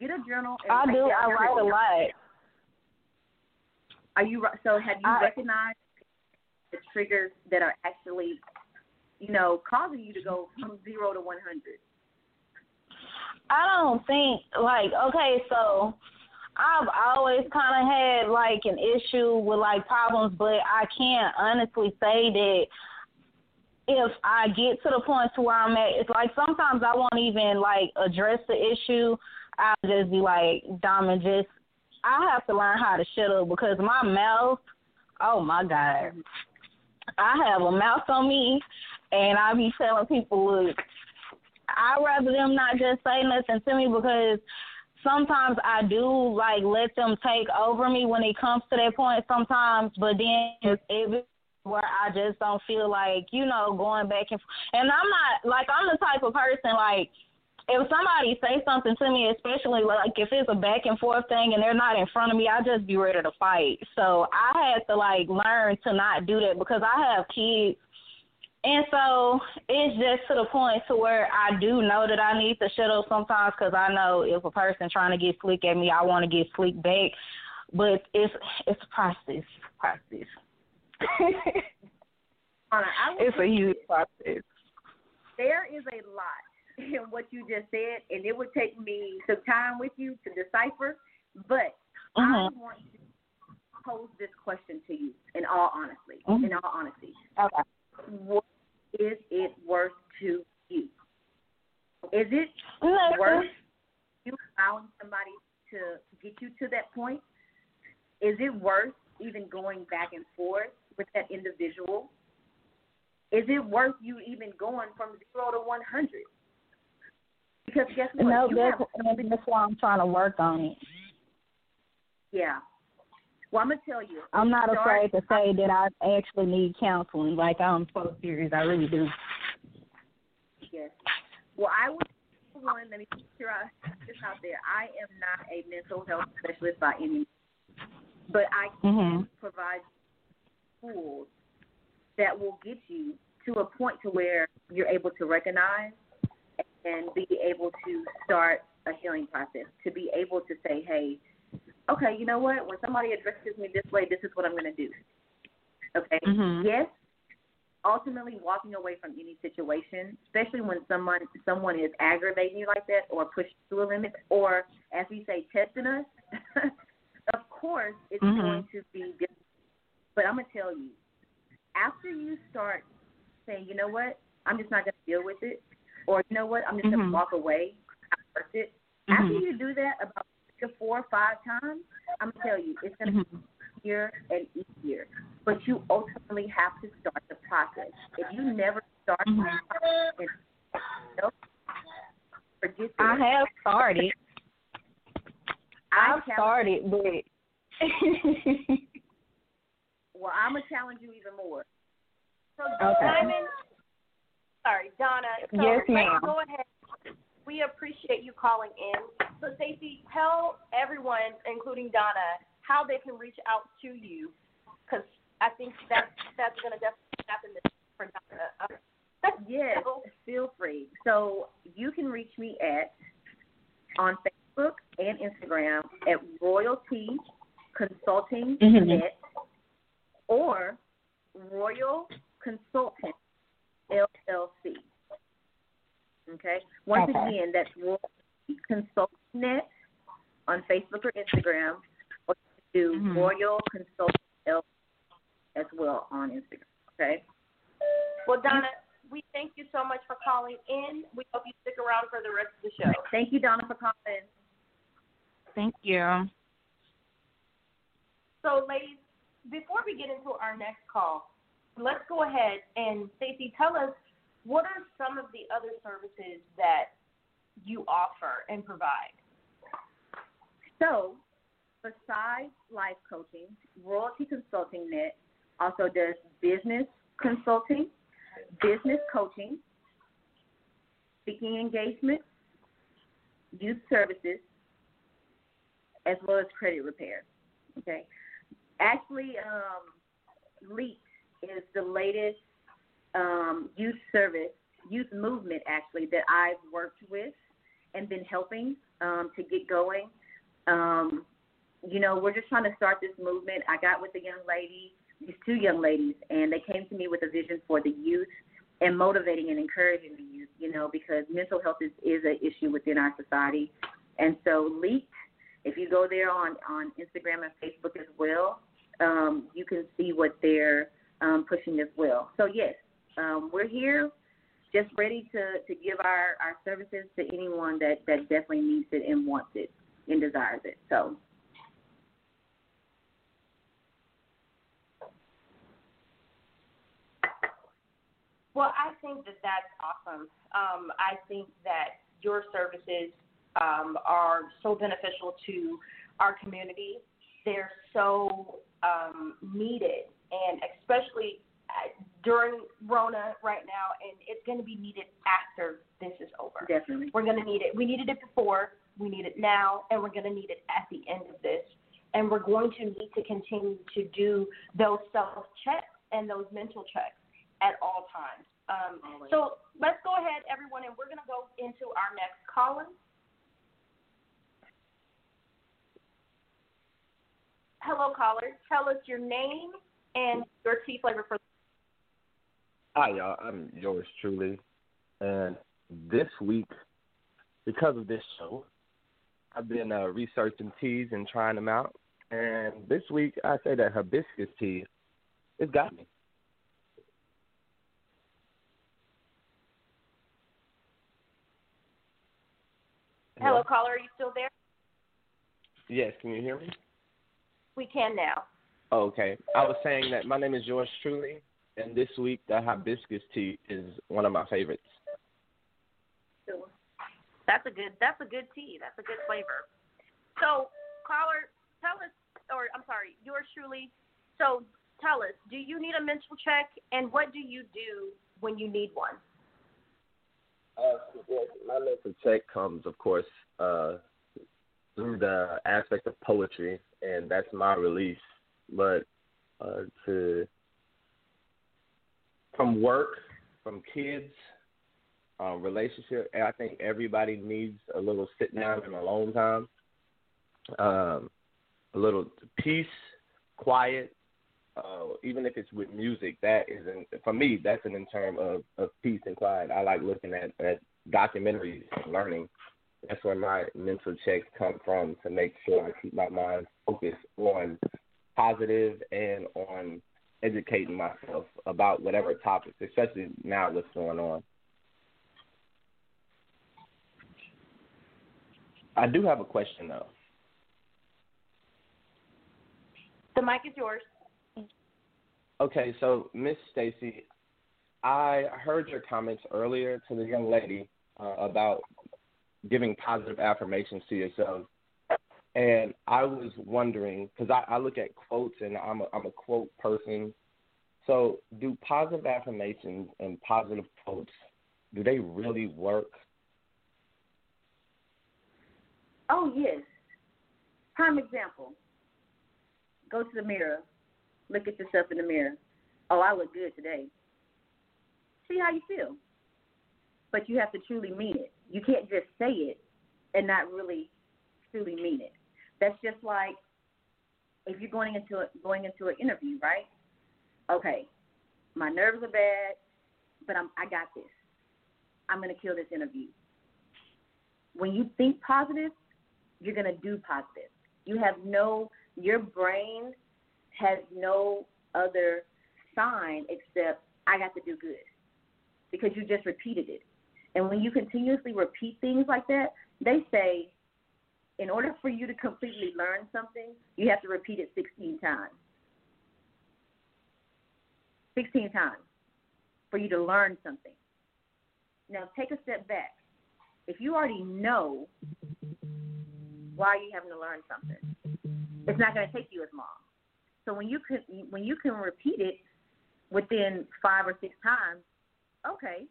Get a journal. And I write do. I write a lot. Are you so? Have you I- recognized the triggers that are actually, you know, causing you to go from zero to one hundred? I don't think like okay, so I've always kind of had like an issue with like problems, but I can't honestly say that if I get to the point to where I'm at, it's like sometimes I won't even like address the issue. I'll just be like, Diamond, just I have to learn how to shut up because my mouth, oh my God. I have a mouth on me and I be telling people, look, I'd rather them not just say nothing to me because sometimes I do like let them take over me when it comes to that point sometimes, but then it where I just don't feel like, you know, going back and and I'm not like I'm the type of person like if somebody say something to me, especially like if it's a back and forth thing and they're not in front of me, I just be ready to fight. So I had to like learn to not do that because I have kids and so it's just to the point to where I do know that I need to shut up sometimes because I know if a person trying to get slick at me, I want to get slick back. But it's it's a process. Process. [laughs] it's a huge process. There is a lot in what you just said, and it would take me some time with you to decipher. But Mhm. I want to pose this question to you, in all honesty. Mhm. In all honesty, Okay. what is it worth to you? Is it worth you allowing somebody to get you to that point? Is it worth even going back and forth with that individual? Is it worth you even going from zero to one hundred? Because guess what? No, you that's, have, that's why I'm trying to work on it. yeah. Well, I'm gonna tell you. I'm not start- afraid to say that I actually need counseling. Like I'm so serious, I really do. Yes. Well, I would one. Let me put this out there. I am not a mental health specialist by any means, but I can Mhm. provide tools that will get you to a point to where you're able to recognize and be able to start a healing process. To be able to say, "Hey, okay, you know what? When somebody addresses me this way, this is what I'm going to do." Okay. Mhm. Yes, ultimately walking away from any situation, especially when someone someone is aggravating you like that or pushing to a limit or as we say testing us, [laughs] of course it's Mhm. going to be different. But I'm gonna tell you, after you start saying, you know what, I'm just not gonna deal with it, or you know what, I'm just Mhm. gonna walk away, not worth it. After Mhm. you do that about three or four or five times, I'm gonna tell you, it's gonna Mhm. easier and easier. But you ultimately have to start the process. If you never start the Mhm. process, and, you know, forget I have started. I I've started, but [laughs] Well, I'm gonna challenge you even more. So Okay. Diamond, sorry, Donna. So Yes, ma'am. Go ahead. We appreciate you calling in. So Stacy, tell everyone, including Donna, how they can reach out to you, because I think that that's going to definitely happen this for Donna. [laughs] Yes, feel free. So you can reach me at on Facebook and Instagram at Royalty Consulting Mhm. Net or Royalty Consulting LLC. Okay. Once Okay. again, that's Royalty Consulting Net on Facebook or Instagram, or do Mhm. Royalty Consulting LLC as well on Instagram. Okay. Well, Donna, we thank you so much for calling in. We hope you stick around for the rest of the show. Thank you, Donna, for calling. Thank you. So, ladies, before we get into our next call, let's go ahead and Stacy, tell us what are some of the other services that you offer and provide. So, besides life coaching, Royalty Consulting Net also does business consulting, business coaching, speaking engagement, youth services, as well as credit repair. Okay. Actually, um, is the latest um, youth service, youth movement actually that I've worked with and been helping um, to get going. Um, you know, we're just trying to start this movement. I got with a young lady, these two young ladies, and they came to me with a vision for the youth and motivating and encouraging the youth, you know, because mental health is, is an issue within our society. And so LEAP, if you go there on, on Instagram and Facebook as well, um, you can see what they're um, pushing as well. So, yes, Um, we're here, just ready to to give our our services to anyone that that definitely needs it and wants it and desires it. So. Well, I think that that's awesome. Um, I think that your services um, are so beneficial to our community. They're so um, needed, and especially uh, during Rona right now, and it's going to be needed after this is over. Definitely. We're going to need it. We needed it before, we need it now, and we're going to need it at the end of this. And we're going to need to continue to do those self checks and those mental checks at all times. Um, so let's go ahead, everyone, and we're going to go into our next caller. Hello, caller. Tell us your name and your tea flavor for. Hi, y'all. I'm yours truly. And this week, because of this show, I've been uh, researching teas and trying them out. And this week, I say that hibiscus tea, it's got me. Hello, caller. Are you still there? Yes, can you hear me? We can now. Oh, okay. I was saying that my name is yours truly, and this week the hibiscus tea is one of my favorites. That's a good. That's a good tea. That's a good flavor. So, caller, tell us, or I'm sorry, yours truly. So, tell us, do you need a mental check, and what do you do when you need one? Uh, well, my mental check comes, of course, uh, through the aspect of poetry, and that's my release. But uh, to from work, from kids, uh, relationship, I think everybody needs a little sit down and alone time, um, a little peace, quiet. Uh, even if it's with music, that is in, for me. That's an in term of, of peace and quiet. I like looking at, at documentaries and learning. That's where my mental checks come from to make sure I keep my mind focused on positive and on educating myself about whatever topics, especially now what's going on. I do have a question though. The mic is yours. Okay, so Miss Stacy, I heard your comments earlier to the young lady uh, about giving positive affirmations to yourself, and I was wondering because I, I look at quotes and I'm a, I'm a quote person. So, do positive affirmations and positive quotes do they really work? Oh yes. Prime example. Go to the mirror. Look at yourself in the mirror. Oh, I look good today. See how you feel. But you have to truly mean it. You can't just say it and not really truly mean it. That's just like if you're going into a, going into an interview, right? Okay, my nerves are bad, but I'm I got this. I'm gonna kill this interview. When you think positive, you're gonna do positive. You have no your brain has no other sign except I got to do good because you just repeated it. And when you continuously repeat things like that, they say in order for you to completely learn something, you have to repeat it 16 times. 16 times for you to learn something. Now, take a step back. If you already know, why you having to learn something? It's not going to take you as long. So when you can when you can repeat it within five or six times, okay,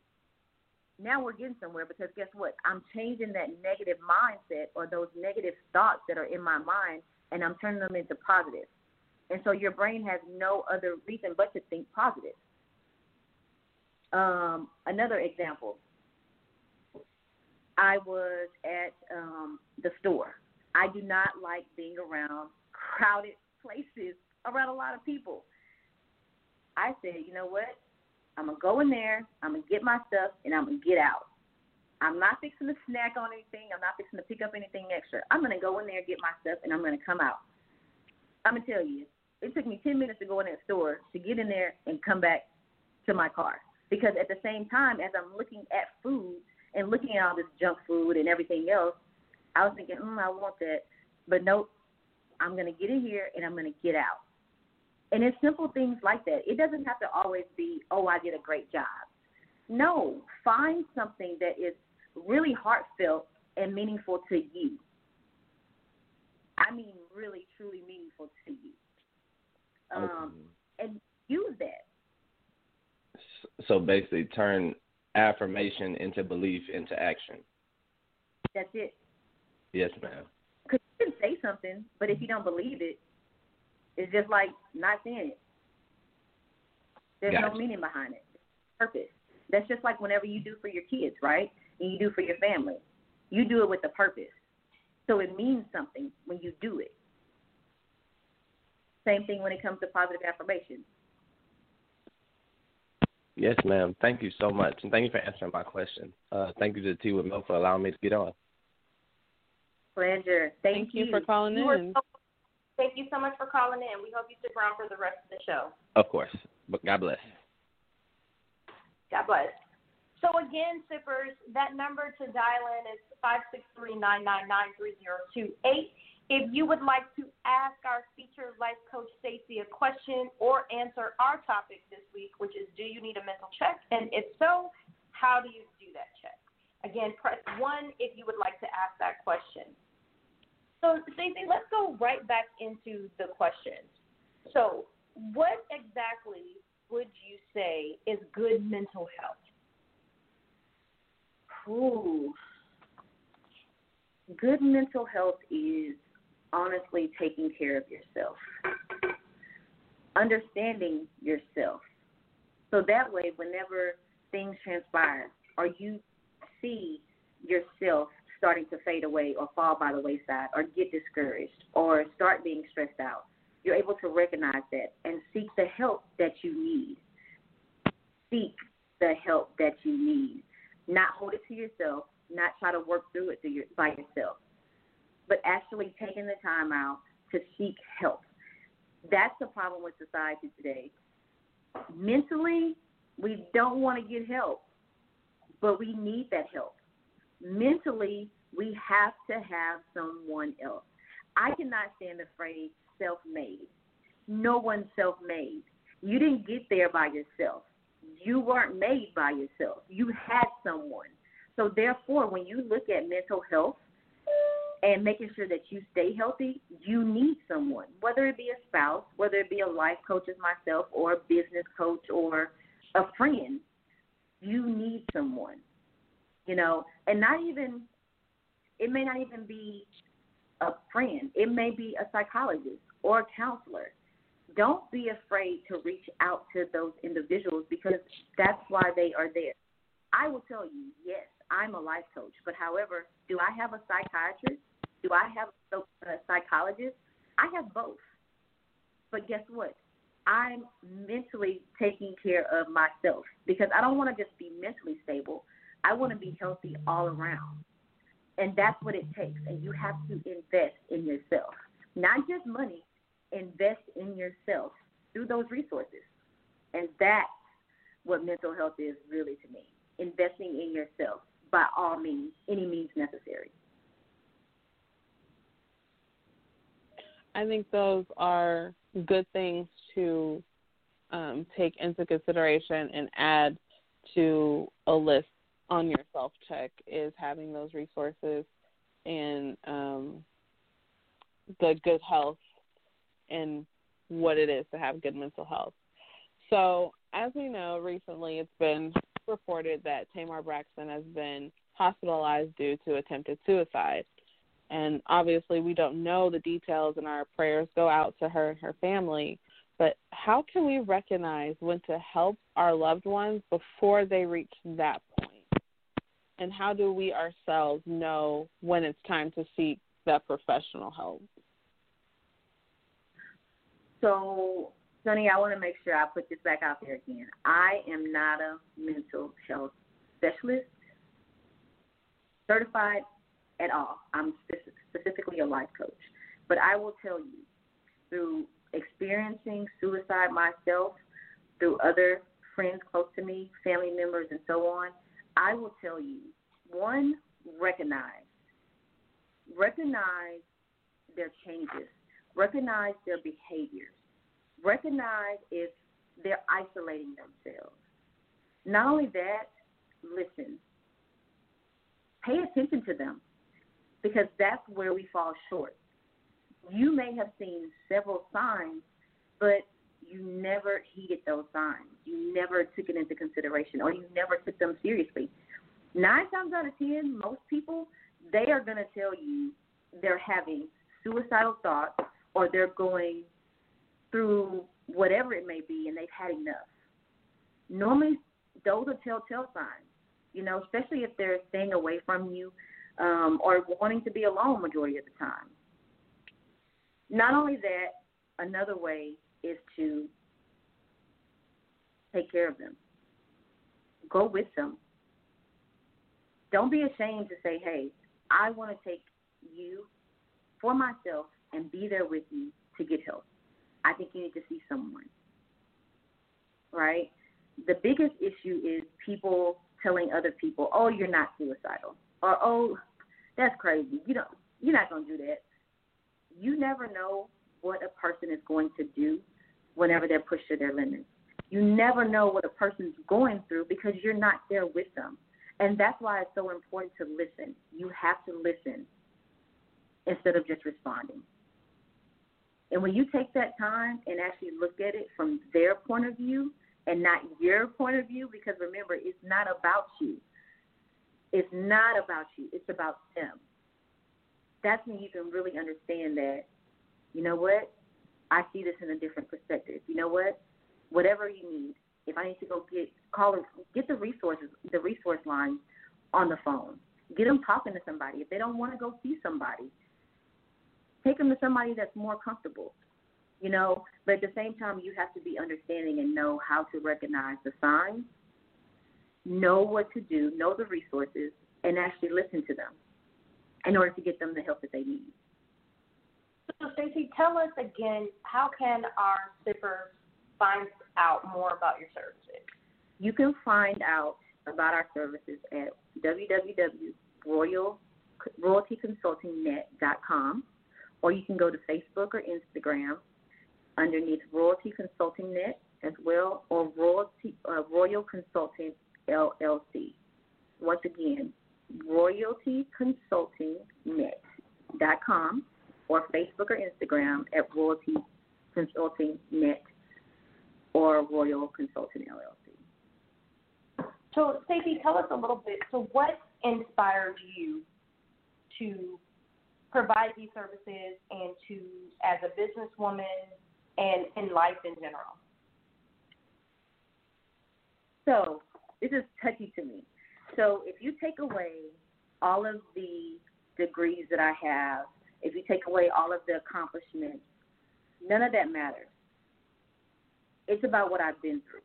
now we're getting somewhere because guess what? I'm changing that negative mindset or those negative thoughts that are in my mind and I'm turning them into positive. And so your brain has no other reason but to think positive. Um, another example. I was at um, the store. I do not like being around crowded [laughs] places around a lot of people. I said, you know what? I'm gonna go in there. I'm gonna get my stuff, and I'm gonna get out. I'm not fixing to snack on anything. I'm not fixing to pick up anything extra. I'm gonna go in there, get my stuff, and I'm gonna come out. I'm gonna tell you, it took me 10 minutes to go in that store to get in there and come back to my car. Because at the same time, as I'm looking at food and looking at all this junk food and everything else, I was thinking, mm, I want that. But nope, I'm to get in here and I'm to get out. And it's simple things like that. It doesn't have to always be, oh, I did a great job. No, find something that is really heartfelt and meaningful to you. I mean, really, truly meaningful to you. Um, and use that. So basically, turn affirmation into belief into action. That's it. Yes, ma'am. Because you can say something, but if you don't believe it, it's just like not saying it. There's Gotcha. no meaning behind it. Purpose. That's just like whenever you do for your kids, right? And you do for your family. You do it with a purpose. So it means something when you do it. Same thing when it comes to positive affirmations. Yes, ma'am. Thank you so much, and thank you for answering my question. Uh, thank you to Tea with Mo for allowing me to get on. Pleasure. Thank, Thank you for calling You were in. so- Thank you so much for calling in. We hope you stick around for the rest of the show. Of course, but God bless. God bless. So again, sippers, that number to dial in is five six three nine nine nine three zero two eight. If you would like to ask our featured life coach Stacy a question or answer our topic this week, which is do you need a mental check? And if so, how do you do that check? Again, press one if you would like to ask that question. So Stacy, let's go right back into the questions. So what exactly would you say is good mental health? Ooh. Good mental health is honestly taking care of yourself, understanding yourself. So that way, whenever things transpire or you see yourself starting to fade away or fall by the wayside or get discouraged or start being stressed out, you're able to recognize that and seek the help that you need. Seek the help that you need. Not hold it to yourself, not try to work through it to your, by yourself, but actually taking the time out to seek help. That's the problem with society today. Mentally, we don't want to get help, but we need that help. Mentally, we have to have someone else. I cannot stand the phrase self made. No one's self made. You didn't get there by yourself. You weren't made by yourself. You had someone. So, therefore, when you look at mental health and making sure that you stay healthy, you need someone, whether it be a spouse, whether it be a life coach as myself, or a business coach, or a friend. You need someone, you know, and not even, it may not even be a friend, it may be a psychologist or a counselor. Don't be afraid to reach out to those individuals because that's why they are there. I will tell you, yes, I'm a life coach, but however, do I have a psychiatrist? Do I have a, psychologist? I have both. But guess what? I'm mentally taking care of myself because I don't want to just be mentally stable. I want to be healthy all around. And that's what it takes. And you have to invest in yourself. Not just money, invest in yourself through those resources. And that's what mental health is really to me. Investing in yourself by all means, any means necessary. I think those are good things to um, take into consideration and add to a list on your self check is having those resources and um, the good health and what it is to have good mental health. So, as we know, recently it's been reported that Tamar Braxton has been hospitalized due to attempted suicide. And obviously, we don't know the details, and our prayers go out to her and her family. But how can we recognize when to help our loved ones before they reach that? And how do we ourselves know when it's time to seek that professional help? So, Sunny, I want to make sure I put this back out there again. I am not a mental health specialist, certified at all. I'm specifically a life coach. But I will tell you, through experiencing suicide myself, through other friends close to me, family members, and so on, I will tell you one, recognize. Recognize their changes, recognize their behaviors, recognize if they're isolating themselves. Not only that, listen. Pay attention to them because that's where we fall short. You may have seen several signs, but you never heeded those signs. You never took it into consideration or you never took them seriously. Nine times out of ten, most people, they are going to tell you they're having suicidal thoughts or they're going through whatever it may be and they've had enough. Normally, those are telltale signs, you know, especially if they're staying away from you um, or wanting to be alone majority of the time. Not only that, another way is to take care of them. Go with them. Don't be ashamed to say, hey, I want to take you for myself and be there with you to get help. I think you need to see someone. Right? The biggest issue is people telling other people, "Oh, you're not suicidal," or "Oh, that's crazy. You don't. You're not going to do that." You never know what a person is going to do whenever they're pushed to their limits. You never know what a person's going through because you're not there with them. And that's why it's so important to listen. You have to listen instead of just responding. And when you take that time and actually look at it from their point of view and not your point of view, because remember, it's not about you. It's not about you, it's about them. That's when you can really understand that, you know what? I see this in a different perspective. You know what? Whatever you need, if I need to go get call get the resources, the resource line on the phone. Get them talking to somebody. If they don't want to go see somebody, take them to somebody that's more comfortable. You know, but at the same time, you have to be understanding and know how to recognize the signs, know what to do, know the resources, and actually listen to them in order to get them the help that they need. So, Stacy, tell us again how can our sippers find out more about your services? You can find out about our services at www.royaltyconsultingnet.com or you can go to Facebook or Instagram underneath Royalty Consulting Net as well, or Royalty uh, Royal Consulting LLC. Once again, royaltyconsultingnet.com or Facebook or Instagram at Royalty Consulting Net or Royal Consulting LLC. So, Stacy, tell us a little bit. So, what inspired you to provide these services and to, as a businesswoman and in life in general? So, this is touchy to me. So, if you take away all of the degrees that I have, if you take away all of the accomplishments, none of that matters. It's about what I've been through.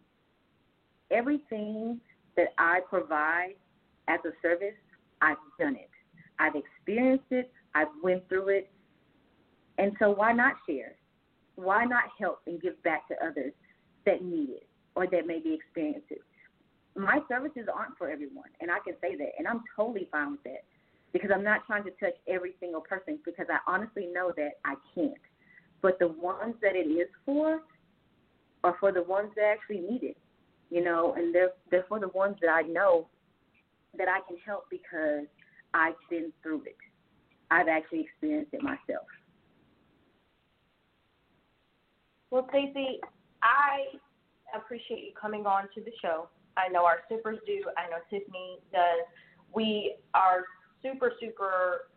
Everything that I provide as a service, I've done it. I've experienced it. I've went through it. And so why not share? Why not help and give back to others that need it or that may be experiencing it? My services aren't for everyone, and I can say that, and I'm totally fine with that because I'm not trying to touch every single person because I honestly know that I can't. But the ones that it is for are for the ones that actually need it, you know, and they're they're for the ones that I know that I can help because I've been through it. I've actually experienced it myself. Well, Stacy, I appreciate you coming on to the show. I know our sippers do. I know Tiffany does. We are super, super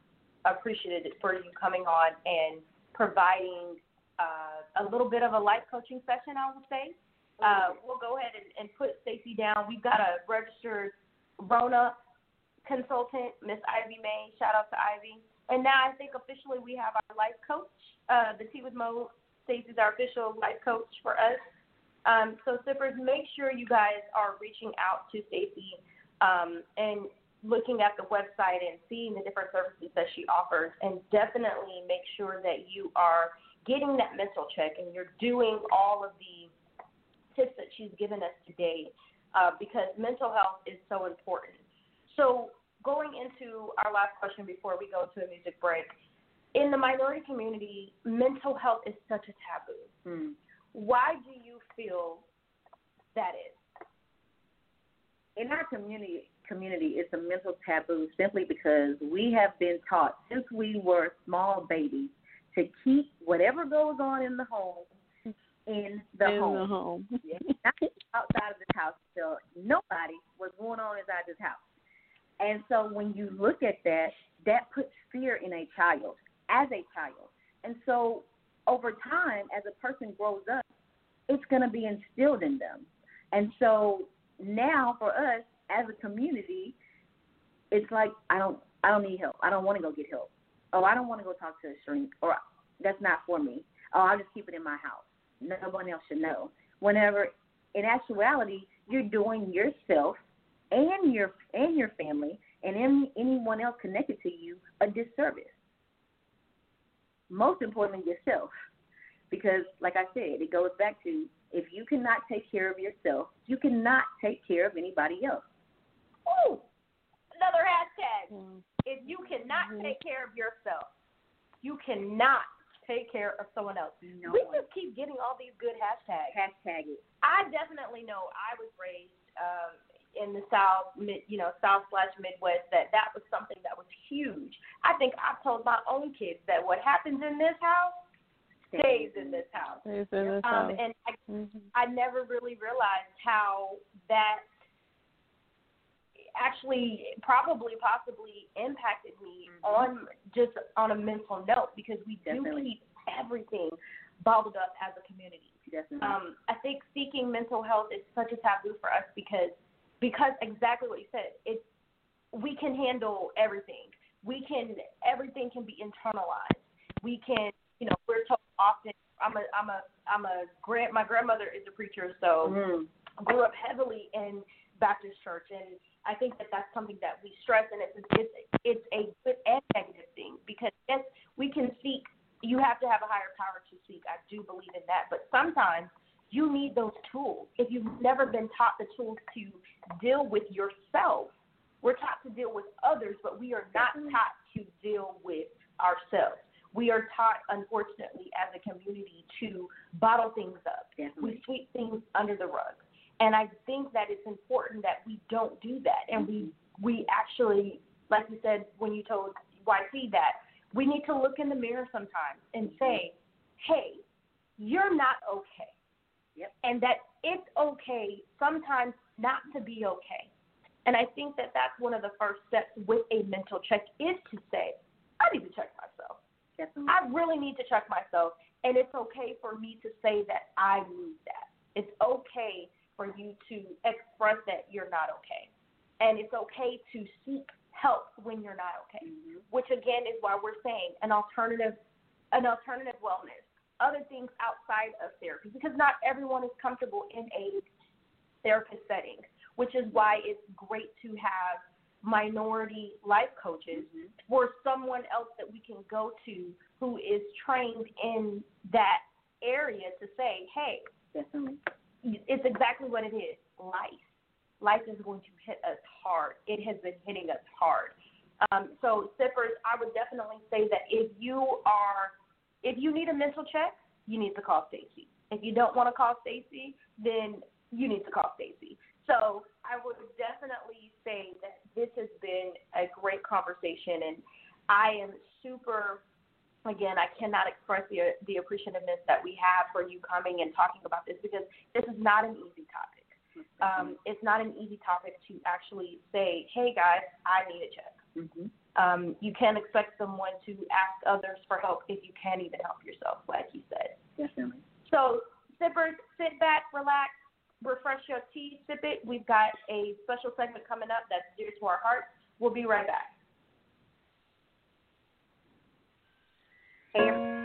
appreciative for you coming on and providing uh, a little bit of a life coaching session, I would say. Uh, we'll go ahead and, and put Stacy down. We've got a registered Rona consultant, Miss Ivy May. Shout out to Ivy. And now I think officially we have our life coach. Uh, the Tea with Mo, Stacy's our official life coach for us. Um, so sippers, make sure you guys are reaching out to Stacy um, and looking at the website and seeing the different services that she offers, and definitely make sure that you are getting that mental check and you're doing all of the tips that she's given us today uh, because mental health is so important. So, going into our last question before we go to a music break, in the minority community, mental health is such a taboo. Hmm. Why do you feel that is? in our community community it's a mental taboo simply because we have been taught since we were small babies to keep whatever goes on in the home in the in home. the home. [laughs] Not outside of this house till nobody was going on inside this house. And so when you look at that, that puts fear in a child as a child. And so over time, as a person grows up, it's going to be instilled in them. And so now for us as a community, it's like I don't I don't need help. I don't want to go get help. Oh, I don't want to go talk to a shrink, or that's not for me. Oh, I'll just keep it in my house. No one else should know. Whenever, in actuality, you're doing yourself and your and your family and any, anyone else connected to you a disservice. Most importantly, yourself, because like I said, it goes back to if you cannot take care of yourself, you cannot take care of anybody else. Ooh, another hashtag. Mm. If you cannot Mhm. take care of yourself, you cannot take care of someone else. No we one. just keep getting all these good hashtags. Hashtag it. I definitely know I was raised um, in the South, mid, you know, South slash Midwest. That that was something that was huge. I think I've told my own kids that what happens in this house stays in this house. Stays in this Um, house. and I, Mhm. I never really realized how that actually probably possibly impacted me Mhm. on just on a mental note because we Definitely. do keep everything bottled up as a community. Definitely. Um, I think seeking mental health is such a taboo for us because because exactly what you said, it's we can handle everything. We can everything can be internalized. We can you know, we're told often I'm a I'm a I'm a grand my grandmother is a preacher so Mhm. grew up heavily in Baptist church, and I think that that's something that we stress, and it's it's it's a good and negative thing because yes, we can seek. You have to have a higher power to seek. I do believe in that, but sometimes you need those tools. If you've never been taught the tools to deal with yourself, we're taught to deal with others, but we are not mm-hmm. taught to deal with ourselves. We are taught, unfortunately, as a community, to bottle things up Definitely. we sweep things under the rug. And I think that it's important that we don't do that. And we we actually, like you said when you told YC that, we need to look in the mirror sometimes and say, Hey, you're not okay. Yep. And that it's okay sometimes not to be okay. And I think that that's one of the first steps with a mental check is to say, I need to check myself. Definitely. I really need to check myself, and it's okay for me to say that I need that. It's okay for you to express that you're not okay, and it's okay to seek help when you're not okay. Mhm. Which again is why we're saying an alternative, an alternative wellness, other things outside of therapy, because not everyone is comfortable in a therapist setting. Which is why it's great to have minority life coaches Mhm. or someone else that we can go to who is trained in that area to say, hey, Definitely. It's exactly what it is life. Life is going to hit us hard. It has been hitting us hard. Um, so, sippers, I would definitely say that if you are, if you need a mental check, you need to call Stacy. If you don't want to call Stacy, then you need to call Stacy. So, I would definitely say that this has been a great conversation, and I am super again, I cannot express the the appreciativeness that we have for you coming and talking about this because this is not an easy topic. Um, it's not an easy topic to actually say, "Hey guys, I need a check." Mhm. Um, you can't expect someone to ask others for help if you can't even help yourself, like you said. Definitely. So, sippers, sit back, relax, refresh your tea, sip it. We've got a special segment coming up that's dear to our hearts. We'll be right back. Hey,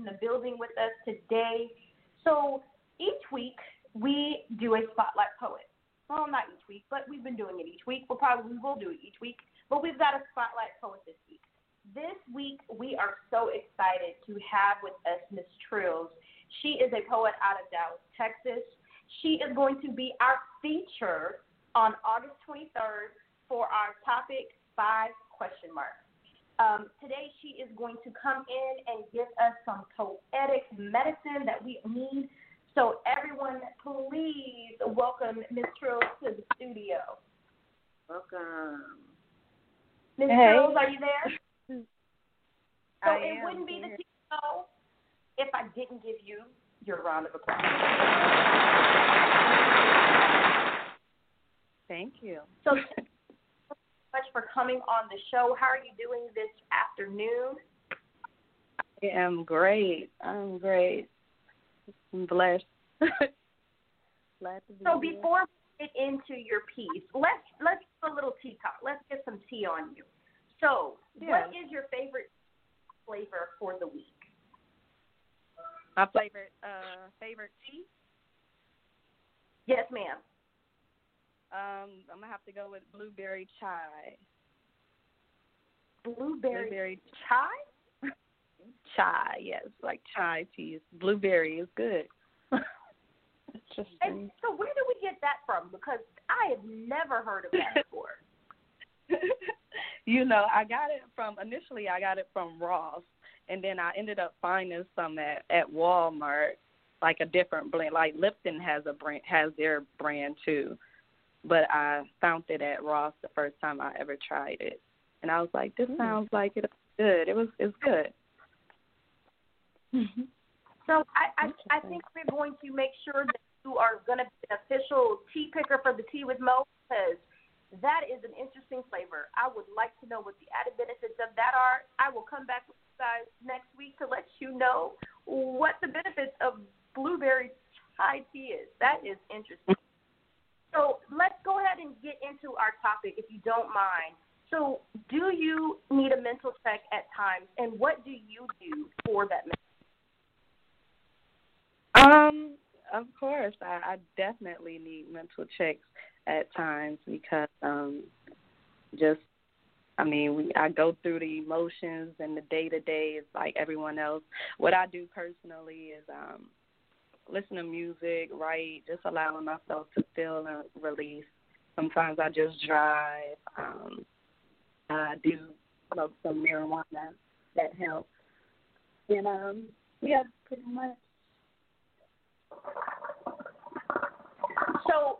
in the building with us today. So each week we do a spotlight poet. Well, not each week, but we've been doing it each week. We'll probably we will do it each week. But we've got a spotlight poet this week. This week we are so excited to have with us Miss Trills. She is a poet out of Dallas, Texas. She is going to be our feature on August 23rd for our topic five question marks. Um, today she is going to come in and give us some poetic medicine that we need. So everyone, please welcome Miss Trills to the studio. Welcome. Miss Hey. Trills, are you there? So I it am wouldn't be the here. show if I didn't give you your round of applause. Thank you. Thank you so [laughs] much for coming on the show. How are you doing this afternoon? I am great. I'm great. I'm blessed. [laughs] Be So here. before we get into your piece, let's let's do a little tea talk. Let's get some tea on you. So, what is your favorite flavor for the week? my favorite uh favorite tea. Yes, ma'am. Um, I'm gonna have to go with blueberry chai. Blueberry, Blueberry chai. chai, yes, like chai tea. Blueberry is good. [laughs] Interesting. And so, where do we get that from? Because I have never heard of that before. [laughs] [laughs] you know, I got it from initially I got it from Ross and then I ended up finding some at, at Walmart, like a different blend. Like Lipton has a brand has their brand too. But I found it at Ross the first time I ever tried it. And I was like, This mm. sounds like it's good. It was it's good. Mm-hmm. So I, I I think we're going to make sure that you are going to be an official tea picker for the tea with Mo because that is an interesting flavor. I would like to know what the added benefits of that are. I will come back with you guys next week to let you know what the benefits of blueberry chai tea is. That is interesting. So let's go ahead and get into our topic if you don't mind. So, do you need a mental check at times, and what do you do for that Um, of course, I, I definitely need mental checks at times because um just I mean, we I go through the emotions and the day to day is like everyone else. What I do personally is um listen to music, write, just allowing myself to feel and release. Sometimes I just drive. Um I do smoke some marijuana that helps. And um yeah, pretty much. So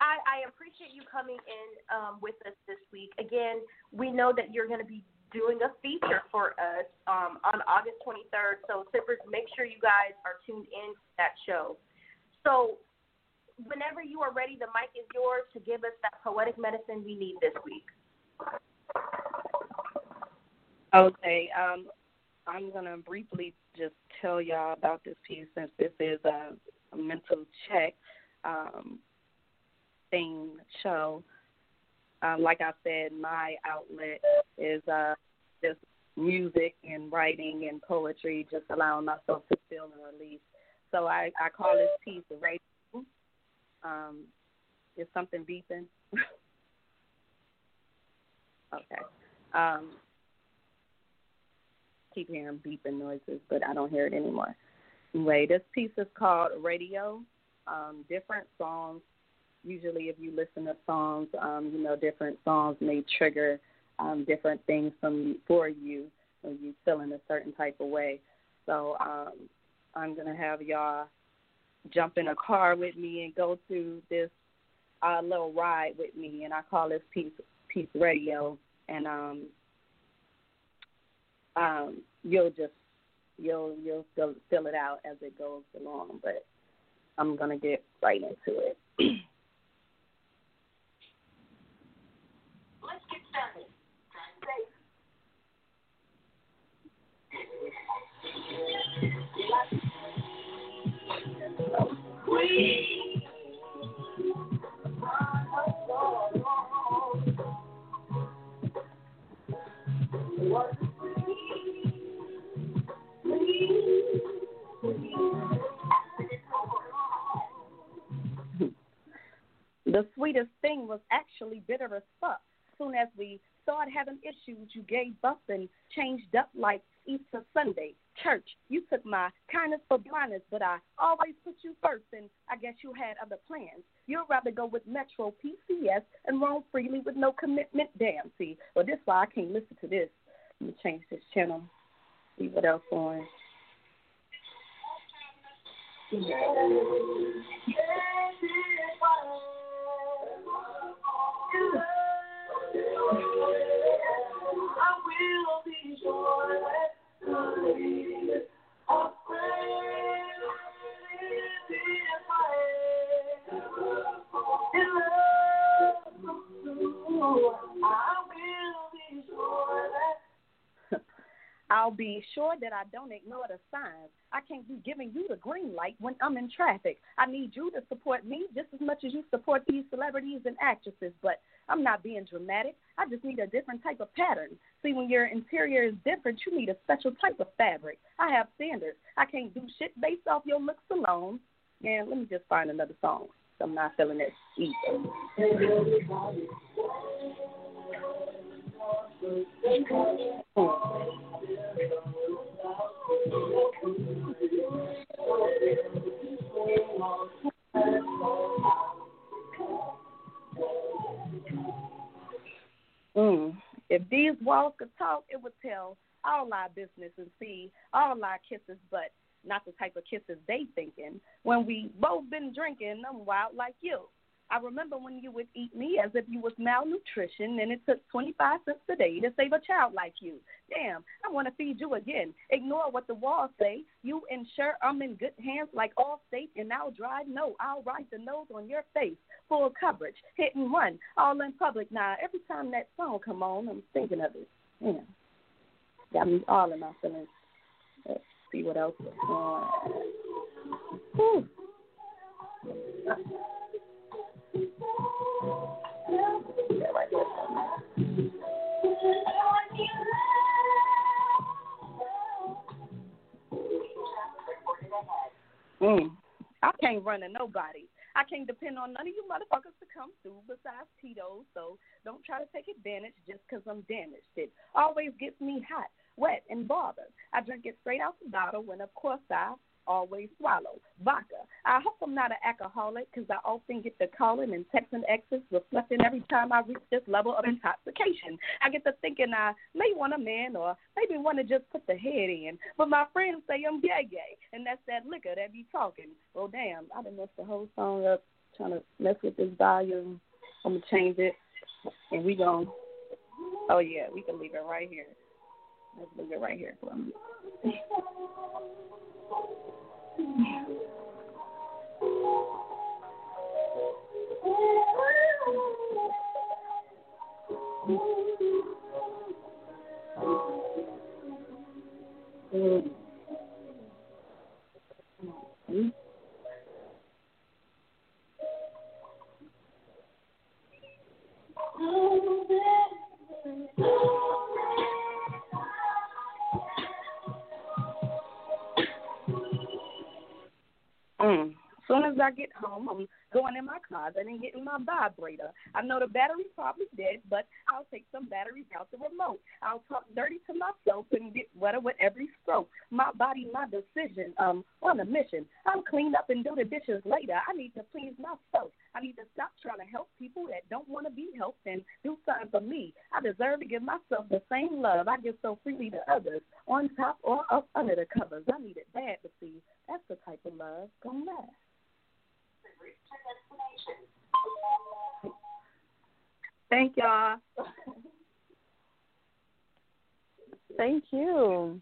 I, I appreciate you coming in um, with us this week. Again, we know that you're going to be doing a feature for us um, on August 23rd. So, Sippers, make sure you guys are tuned in to that show. So, whenever you are ready, the mic is yours to give us that poetic medicine we need this week. Okay. Um, I'm going to briefly just tell y'all about this piece since this is a, mental check um, theme show. Um, like I said, my outlet is uh, just music and writing and poetry, just allowing myself to feel and release. So I, I call this piece radio. Um, is something beeping? [laughs] okay. Um, keep hearing beeping noises, but I don't hear it anymore. Anyway, this piece is called Radio. Um, different songs. Usually, if you listen to songs, um, you know different songs may trigger um, different things from for you when you feel in a certain type of way. So um, I'm gonna have y'all jump in a car with me and go to this uh, little ride with me, and I call this piece piece radio. And um, um, you'll just you'll you'll fill, fill it out as it goes along. But I'm gonna get right into it. [clears throat] The sweetest thing was actually bitter as fuck. Soon as we started having issues, you gave up and changed up like Easter Sunday. Church, you took my kindness for blindness, but I always put you first, and I guess you had other plans. You'd rather go with Metro PCS and roam freely with no commitment. Damn, see, well, this is why I can't listen to this. Let me change this channel. See what else on. [laughs] I will be sure that I'll be sure that I don't ignore the signs. I can't be giving you the green light when I'm in traffic. I need you to support me just as much as you support these celebrities and actresses, but I'm not being dramatic. I just need a different type of pattern. See, when your interior is different, you need a special type of fabric. I have standards. I can't do shit based off your looks alone. Man, let me just find another song. I'm not feeling it either. Mm. If these walls could talk, it would tell all our business and see all our kisses, but not the type of kisses they thinking. When we both been drinking, I'm wild like you. I remember when you would eat me as if you was malnutrition, and it took 25 cents a day to save a child like you. Damn, I want to feed you again. Ignore what the walls say. You ensure I'm in good hands like Allstate, and I'll drive no. I'll write the nose on your face. Full coverage, hit and run, all in public. Now, every time that song come on, I'm thinking of it. Yeah, got me all in my feelings. Let's see what else is Mm. I can't run to nobody. I can't depend on none of you motherfuckers to come through besides Tito. So don't try to take advantage just 'cause I'm damaged. It always gets me hot, wet, and bothered. I drink it straight out the bottle when, of course, I always swallow vodka. I hope I'm not an alcoholic 'cause I often get the calling and texting exes reflecting every time I reach this level of intoxication. I get to thinking I may want a man or maybe want to just put the head in. But my friends say I'm gay gay, and that's that liquor that be talking. Well, damn, I done messed the whole song up trying to mess with this volume. I'm to change it, and we going oh, yeah, we can leave it right here. Let's leave it right here for a minute. Mm-hmm. Mm. Soon as I get home, I'm going in my closet and getting my vibrator. I know the battery's probably dead, but I'll take some batteries out the remote. I'll talk dirty to myself and get wetter with every stroke. My body, my decision. Um, on a mission. I'll clean up and do the dishes later. I need to please myself. I need to stop trying to help people that don't want to be helped and do something for me. I deserve to give myself the same love I give so freely to others, on top or up under the covers. I need it bad to see. That's the type of love gonna last. Thank y'all. Thank you.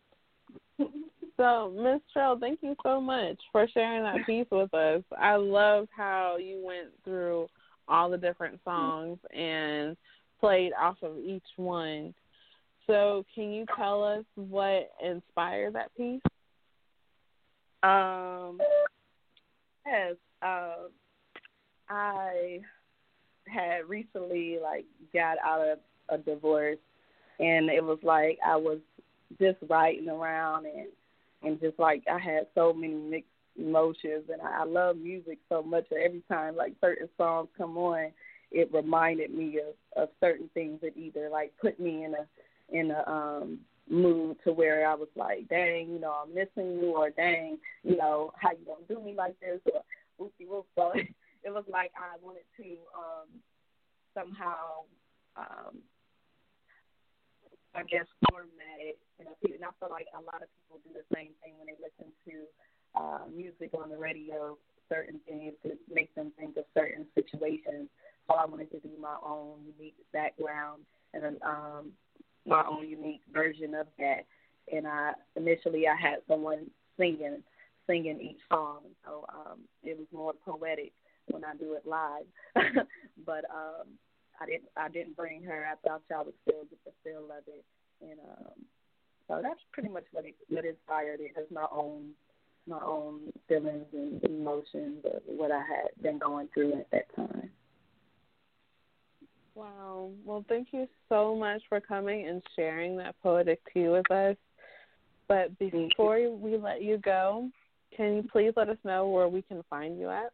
So, Miss Trell, thank you so much for sharing that piece with us. I love how you went through all the different songs and played off of each one. So, can you tell us what inspired that piece? Um, yes. Um, I had recently like got out of a divorce, and it was like I was just riding around and and just like I had so many mixed emotions, and I, I love music so much that every time like certain songs come on, it reminded me of of certain things that either like put me in a in a um mood to where I was like, dang, you know, I'm missing you, or dang, you know, how you gonna do me like this, or whoopie whoop. So it was like I wanted to um somehow um I guess format it and I feel like a lot of people do the same thing when they listen to uh music on the radio, certain things to make them think of certain situations. So I wanted to do my own unique background and then um my own unique version of that. And I initially I had someone singing singing each song. So um it was more poetic when I do it live. [laughs] but um I didn't I didn't bring her. I thought y'all would still get the feel of it. And um so that's pretty much what it what inspired it. it is my own my own feelings and emotions of what I had been going through at that time. Wow. Well, thank you so much for coming and sharing that poetic tea with us. But before we let you go, can you please let us know where we can find you at?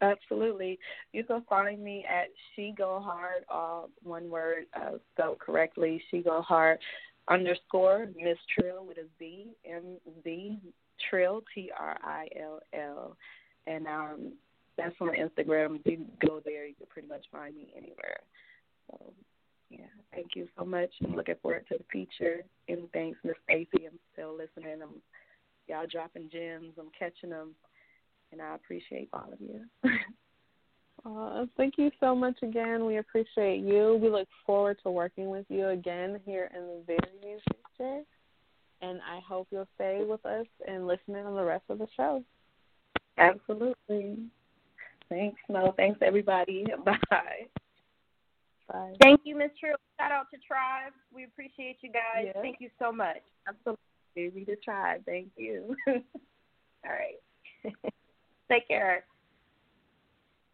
Absolutely. You can find me at She Go Hard, all one word uh, spelled correctly. She Go Hard underscore Miss Trill with a Z M Z Trill T R I L L, and um, that's on Instagram. If you go there, you can pretty much find me anywhere. So yeah, thank you so much. I'm looking forward to the feature. And thanks, Miss Stacy. I'm still listening. I'm y'all dropping gems. I'm catching them and I appreciate all of you. [laughs] Uh, thank you so much again. We appreciate you. We look forward to working with you again here in the very near future. And I hope you'll stay with us and listen in on the rest of the show. Absolutely. Thanks, Mo. Thanks, everybody. [laughs] Bye. Bye. Thank you, Miss Trill. Shout out to Tribe. We appreciate you guys. Yeah. Thank you so much. Absolutely. We the tribe. Thank you. [laughs] all right. [laughs] Take care.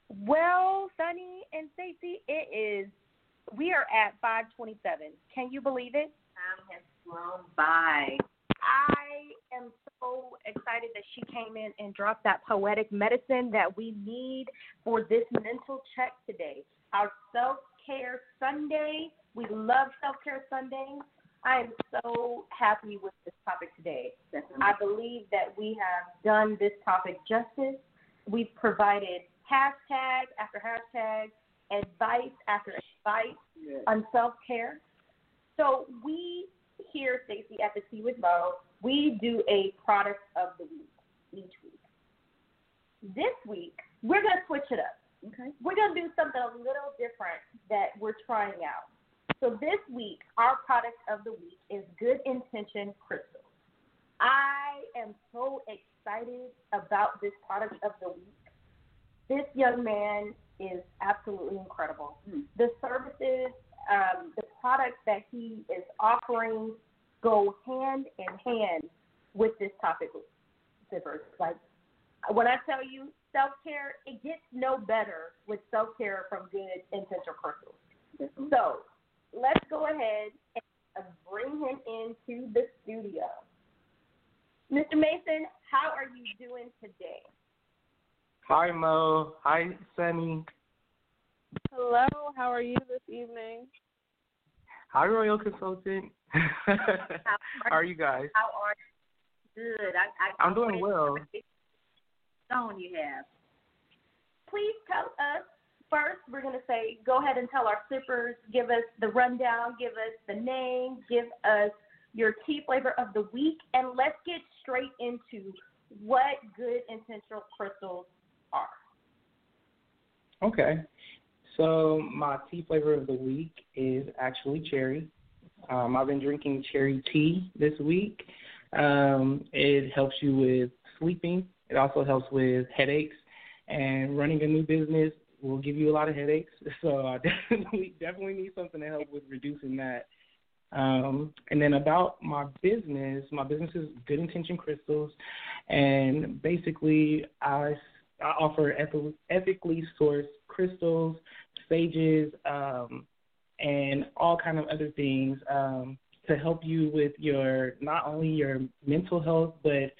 Well, Sunny and Stacy, it is. We are at 5:27. Can you believe it? Time has flown by. I am so excited that she came in and dropped that poetic medicine that we need for this mental check today. Our self care Sunday. We love self care Sunday. I am so happy with this topic today. I believe that we have done this topic justice. We've provided hashtag after hashtag, advice after advice on self care. So we here, Stacy, at the Tea with Mo, we do a product of the week each week. This week, we're gonna switch it up. Okay. We're gonna do something a little different that we're trying out. So this week, our product of the week is Good Intention Crystals. I am so excited about this product of the week. This young man is absolutely incredible. The services, um, the products that he is offering go hand in hand with this topic. Like when I tell you self care, it gets no better with self care from Good Intention Crystals. So let's go ahead and uh, bring him into the studio. Mr. Mason, how are you doing today? Hi Mo. Hi Sunny. Hello, how are you this evening? Hi Royal Consultant. [laughs] How are you guys? How are you? Good. I, I, I'm doing well. Song you have. Please tell us first. We're going to say, go ahead and tell our sippers, give us the rundown, give us the name, give us your tea flavor of the week, and let's get straight into what good intentional crystals are. Okay. So my tea flavor of the week is actually cherry. Um, I've been drinking cherry tea this week. Um, it helps you with sleeping. It also helps with headaches. And running a new business will give you a lot of headaches. [laughs] So I [laughs] definitely definitely need something to help with reducing that. Um, and then about my business, my business is Good Intention Crystals, and basically I, I offer eth- ethically sourced crystals, sages, um, and all kind of other things um, to help you with your not only your mental health, but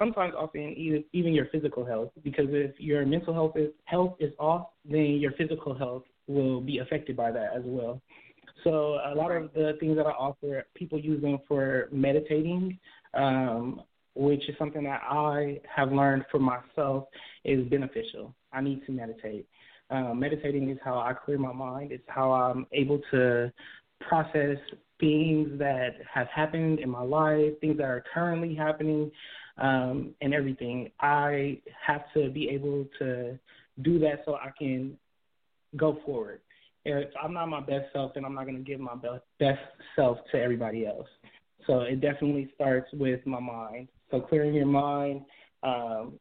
sometimes in even, even your physical health. Because if your mental health is health is off, then your physical health will be affected by that as well. So a lot of the things that I offer, people use them for meditating, um, which is something that I have learned for myself is beneficial. I need to meditate. Um, meditating is how I clear my mind. It's how I'm able to process things that have happened in my life, things that are currently happening, um, and everything. I have to be able to do that so I can go forward. If I'm not my best self, then I'm not going to give my best, self to everybody else. So it definitely starts with my mind. So clearing your mind. Um,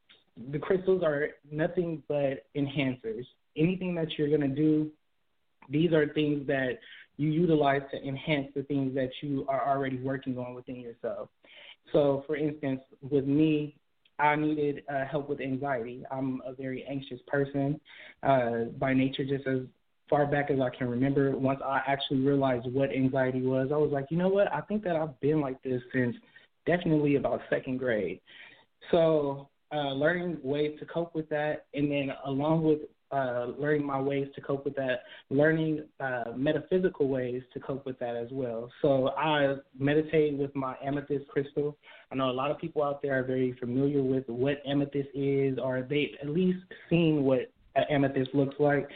the crystals are nothing but enhancers. Anything that you're going to do, these are things that you utilize to enhance the things that you are already working on within yourself. So, for instance, with me, I needed uh, help with anxiety. I'm a very anxious person uh, by nature, just as far back as I can remember. Once I actually realized what anxiety was, I was like, you know what? I think that I've been like this since definitely about second grade. So, uh, learning ways to cope with that, and then along with uh, learning my ways to cope with that, learning uh, metaphysical ways to cope with that as well. So I meditate with my amethyst crystal. I know a lot of people out there are very familiar with what amethyst is, or they've at least seen what amethyst looks like,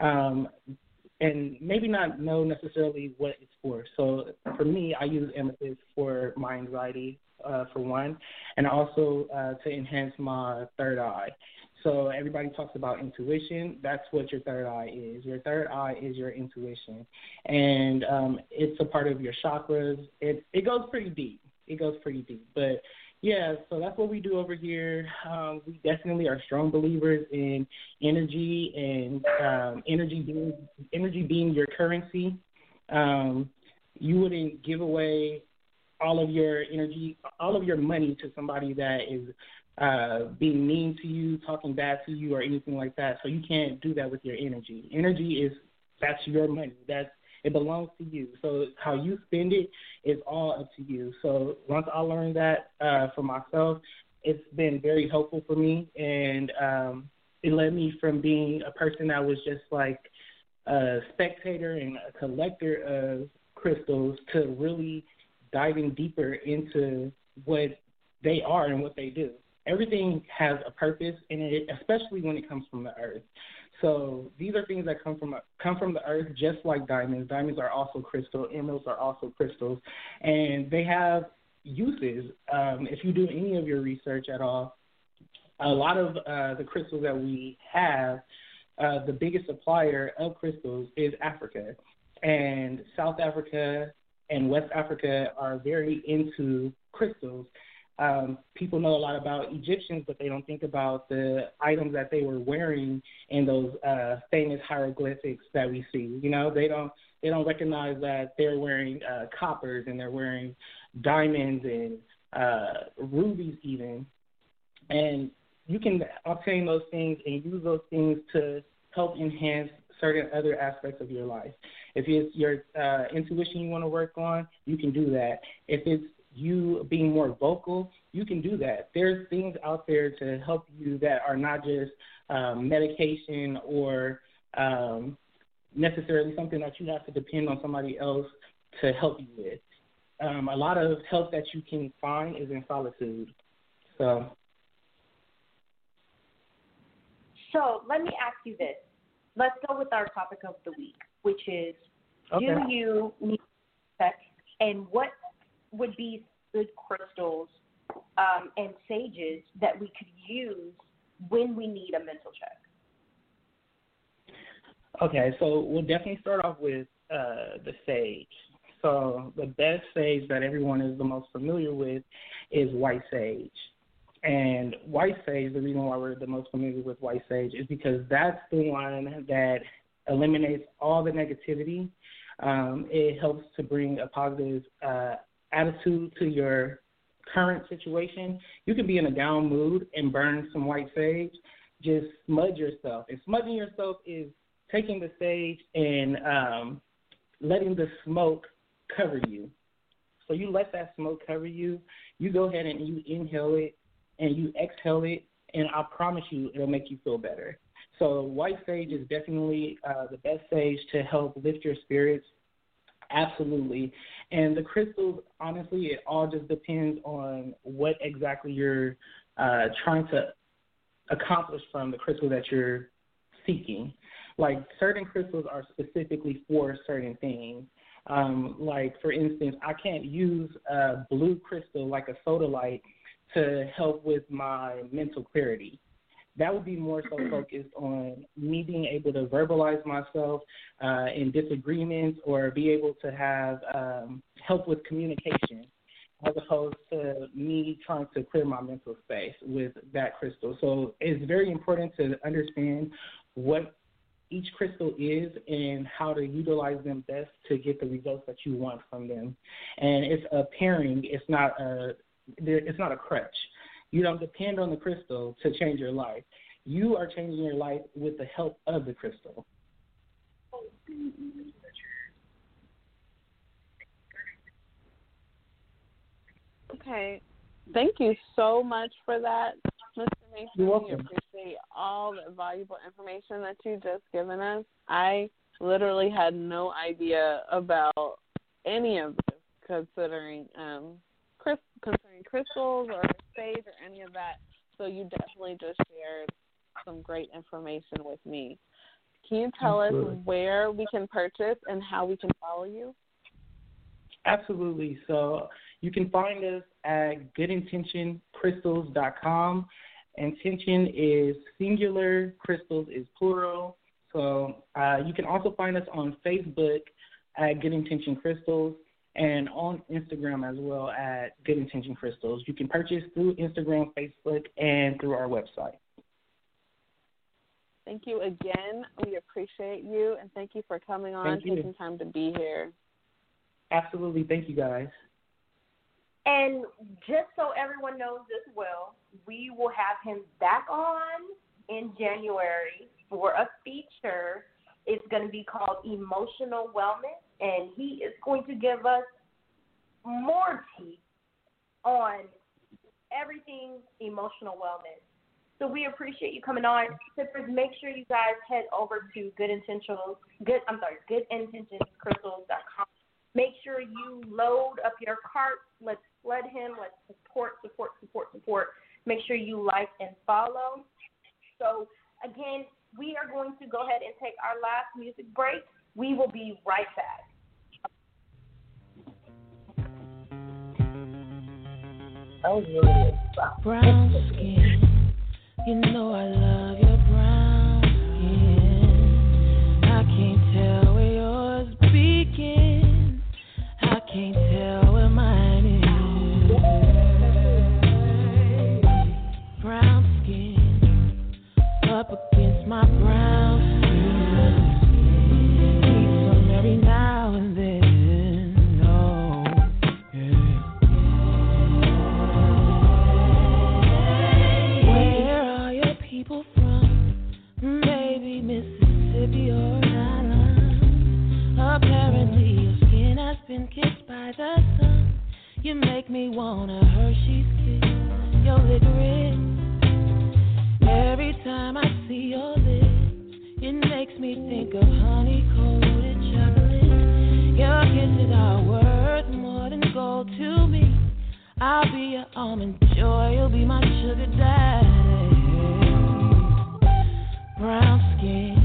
um, and maybe not know necessarily what it's for. So for me, I use amethyst for my anxiety, uh, for one, and also uh, to enhance my third eye. So everybody talks about intuition. That's what your third eye is. Your third eye is your intuition, and um, it's a part of your chakras. It it goes pretty deep. It goes pretty deep. But yeah, so that's what we do over here. Um, we definitely are strong believers in energy and um, energy being energy being your currency. Um, you wouldn't give away all of your energy, all of your money to somebody that is uh, being mean to you, talking bad to you, or anything like that. So you can't do that with your energy. Energy is that's your money. That's it belongs to you. So how you spend it is all up to you. So once I learned that uh, for myself, it's been very helpful for me, and um, it led me from being a person that was just like a spectator and a collector of crystals to really diving deeper into what they are and what they do. Everything has a purpose, and it, especially when it comes from the earth. So these are things that come from come from the earth, just like diamonds. Diamonds are also crystal. Emeralds are also crystals, and they have uses. Um, if you do any of your research at all, a lot of uh, the crystals that we have, uh, the biggest supplier of crystals is Africa, and South Africa and West Africa are very into crystals. Um, people know a lot about Egyptians, but they don't think about the items that they were wearing in those uh, famous hieroglyphics that we see. You know, they don't they don't recognize that they're wearing uh, coppers and they're wearing diamonds and uh, rubies even. And you can obtain those things and use those things to help enhance certain other aspects of your life. If it's your uh, intuition you want to work on, you can do that. If it's you being more vocal, you can do that. There's things out there to help you that are not just um, medication or um, necessarily something that you have to depend on somebody else to help you with. Um, a lot of help that you can find is in solitude. So. So let me ask you this. Let's go with our topic of the week, which is Okay. do you need sex and what would be good crystals um, and sages that we could use when we need a mental check? Okay, so we'll definitely start off with uh, the sage. So the best sage that everyone is the most familiar with is white sage. And white sage, the reason why we're the most familiar with white sage is because that's the one that eliminates all the negativity. Um, it helps to bring a positive uh, attitude to your current situation. You can be in a down mood and burn some white sage. Just smudge yourself. And smudging yourself is taking the sage and um, letting the smoke cover you. So you let that smoke cover you. You go ahead and you inhale it and you exhale it, and I promise you it'll make you feel better. So white sage is definitely uh, the best sage to help lift your spirits. Absolutely. And the crystals, honestly, it all just depends on what exactly you're uh, trying to accomplish from the crystal that you're seeking. Like certain crystals are specifically for certain things. Um, like for instance, I can't use a blue crystal like a sodalite to help with my mental clarity. That would be more so focused on me being able to verbalize myself uh, in disagreements or be able to have um, help with communication as opposed to me trying to clear my mental space with that crystal. So it's very important to understand what each crystal is and how to utilize them best to get the results that you want from them. And it's a pairing. It's not a it's not a crutch. You don't depend on the crystal to change your life. You are changing your life with the help of the crystal. Okay. Thank you so much for that, Mr. Mason. You're welcome. We appreciate all the valuable information that you just given us. I literally had no idea about any of this, considering um, crys- crystals or sage or any of that. So you definitely just shared some great information with me. Can you tell Absolutely. us where we can purchase and how we can follow you? Absolutely. So you can find us at goodintentioncrystals.com. Intention is singular, crystals is plural. So uh, you can also find us on Facebook at Good Intention Crystals and on Instagram as well at Good Intention Crystals. You can purchase through Instagram, Facebook, and through our website. Thank you again. We appreciate you and thank you for coming on, Thank you. taking time to be here. Absolutely. Thank you, guys. And just so everyone knows as well, we will have him back on in January for a feature. It's going to be called Emotional Wellness, and he is going to give us more tea on everything emotional wellness. So we appreciate you coming on. Sippers, make sure you guys head over to Good Intentions, Good, I'm sorry, GoodIntentionsCrystals.com. Make sure you load up your cart. Let's flood him. Let's support, support, support, support. Make sure you like and follow. So again, we are going to go ahead and take our last music break. We will be right back. Oh, yeah. Brown skin, you know I love your brown skin. I can't tell where yours begins. I can't tell where mine is. Brown skin, up against my brown me wanna Hershey's kiss your licorice. Every time I see your lips, it makes me think of honey coated chocolate. Your kisses are worth more than gold to me. I'll be your almond joy, you'll be my sugar daddy. Brown skin,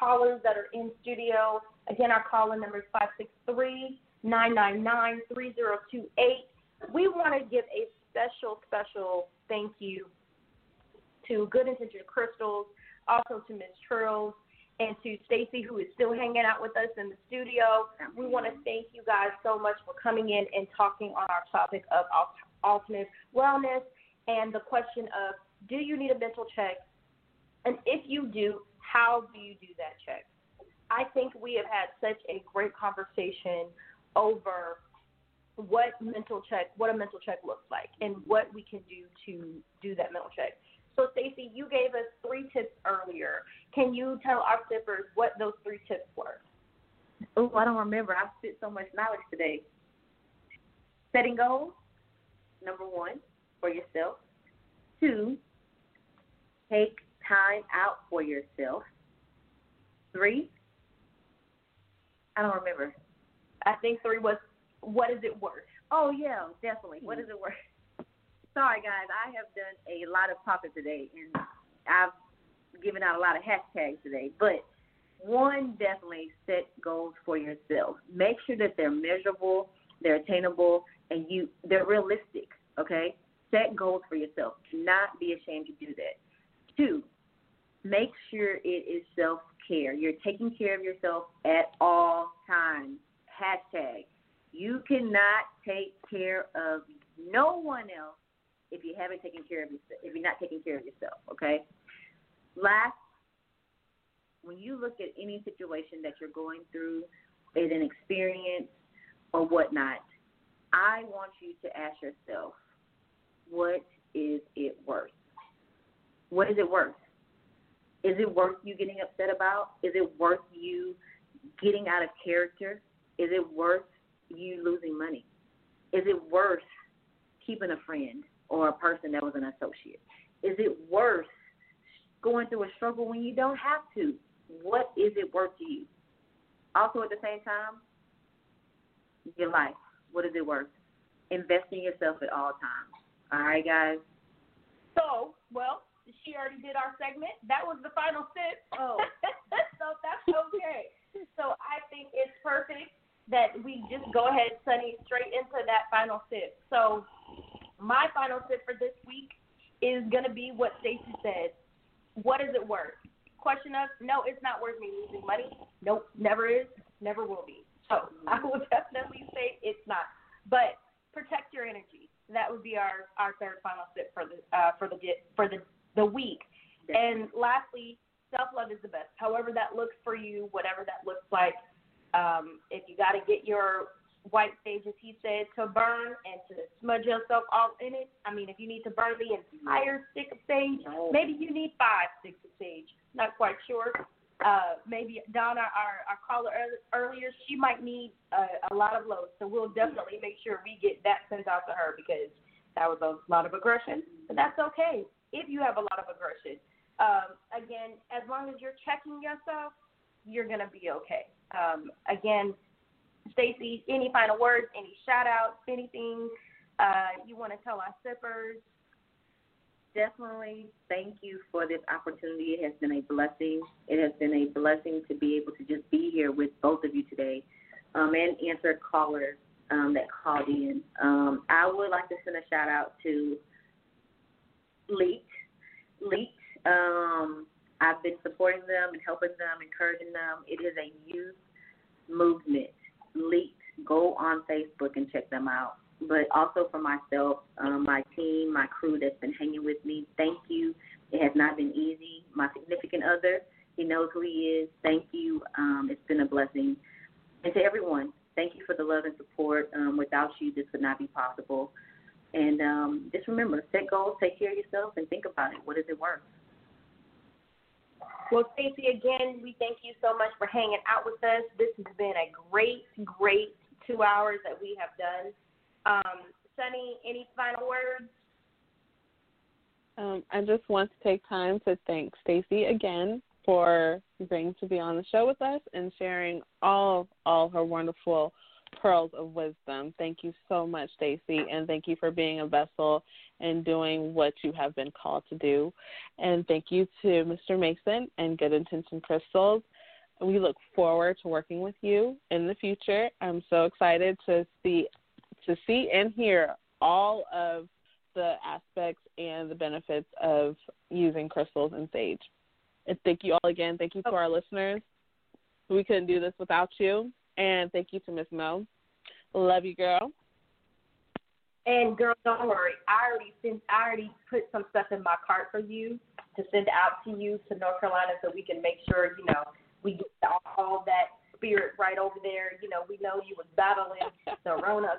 callers that are in studio. Again, our caller number is 563 999 3028. We want to give a special, special thank you to Good Intention Crystals, also to Ms. Trills, and to Stacy, who is still hanging out with us in the studio. We want to thank you guys so much for coming in and talking on our topic of alternate wellness and the question of do you need a mental check? And if you do, how do you do that check? I think we have had such a great conversation over what mental check, what a mental check looks like, and what we can do to do that mental check. So, Stacy, you gave us three tips earlier. Can you tell our sippers what those three tips were? Oh, I don't remember. I've spit so much knowledge today. Setting goals, number one, for yourself. Two, take time out for yourself. Three, I don't remember. I think three was what is it worth? Oh yeah, definitely. What mm-hmm. is it worth? Sorry guys, I have done a lot of talking today and I've given out a lot of hashtags today. But one definitely set goals for yourself. Make sure that they're measurable, they're attainable, and you they're realistic. Okay, set goals for yourself. Do not be ashamed to do that. Two, make sure it is self care. You're taking care of yourself at all times. Hashtag. You cannot take care of no one else if you haven't taken care of yourself, if you're not taking care of yourself, okay? Last, when you look at any situation that you're going through, is an experience or whatnot, I want you to ask yourself, what is it worth? What is it worth? Is it worth you getting upset about? Is it worth you getting out of character? Is it worth you losing money? Is it worth keeping a friend or a person that was an associate? Is it worth going through a struggle when you don't have to? What is it worth to you? Also, at the same time, your life. What is it worth? Invest in yourself at all times. All right, guys. So, well, she already did our segment. That was the final sip. [laughs] Oh. so that's okay. So I think it's perfect that we just go ahead, Sunny, straight into that final sip. So my final sip for this week is going to be what Stacy said. What is it worth? Question of, no, it's not worth me losing money. Nope, never is, never will be. So I will [laughs] definitely say it's not. But protect your energy. That would be our, our third final sip for the uh, for the for the the week. And lastly, self love is the best. However that looks for you, whatever that looks like. Um, if you got to get your white sage, as he said, to burn and to smudge yourself all in it. I mean, if you need to burn the entire stick of sage, maybe you need five sticks of sage. Not quite sure. Uh, maybe Donna, our, our caller earlier, she might need a, a lot of loads. So we'll definitely make sure we get that sent out to her because that was a lot of aggression. But that's okay if you have a lot of aggression. Um, again, as long as you're checking yourself, you're going to be okay. Um, again, Stacy, any final words, any shout outs, anything uh, you want to tell our sippers? definitely thank you for this opportunity. It has been a blessing. It has been a blessing to be able to just be here with both of you today um, and answer callers um, that called in. Um, I would like to send a shout out to Leet. Leet. Um, I've been supporting them and helping them, encouraging them. It is a youth movement. Leet. Go on Facebook and check them out but also for myself, um, my team, my crew that's been hanging with me. Thank you. It has not been easy. My significant other, he knows who he is. Thank you. Um, it's been a blessing. And to everyone, thank you for the love and support. Um, without you, this would not be possible. And um, just remember, set goals, take care of yourself, and think about it. What is it worth? Well, Stacy, again, we thank you so much for hanging out with us. This has been a great, great two hours that we have done. Um, Sunny, any final words? Um, I just want to take time to thank Stacy again for agreeing to be on the show with us and sharing all all her wonderful pearls of wisdom. Thank you so much, Stacy, and thank you for being a vessel and doing what you have been called to do. And thank you to Mr. Mason and Good Intention Crystals. We look forward to working with you in the future. I'm so excited to see to see and hear all of the aspects and the benefits of using crystals and sage. And thank you all again. Thank you to oh. our listeners. We couldn't do this without you. And thank you to Miss Mo. Love you, girl. And girl, don't worry. I already sent. I already put some stuff in my cart for you to send out to you to North Carolina, so we can make sure you know we get all, all that spirit right over there. You know, we know you was battling [laughs] the Rona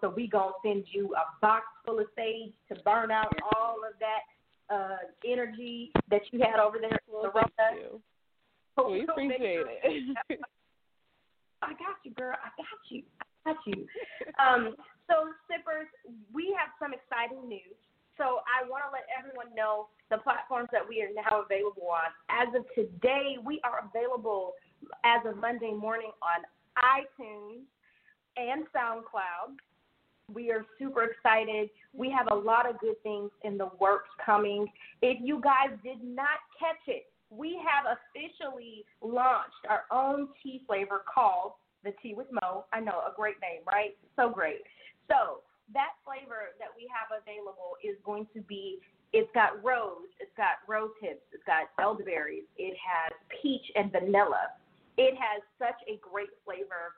so we gonna send you a box full of sage to burn out all of that uh energy that you had over there. Well, thank you. So, we so appreciate it. [laughs] I got you, girl. I got you. I got you. Um, so, sippers, we have some exciting news. So, I want to let everyone know the platforms that we are now available on. As of today, we are available as of Monday morning on iTunes and SoundCloud. We are super excited. We have a lot of good things in the works coming. If you guys did not catch it, we have officially launched our own tea flavor called the Tea with Mo. I know, a great name, right? So great. So, that flavor that we have available is going to be it's got rose, it's got rose hips, it's got elderberries, it has peach and vanilla. It has such a great flavor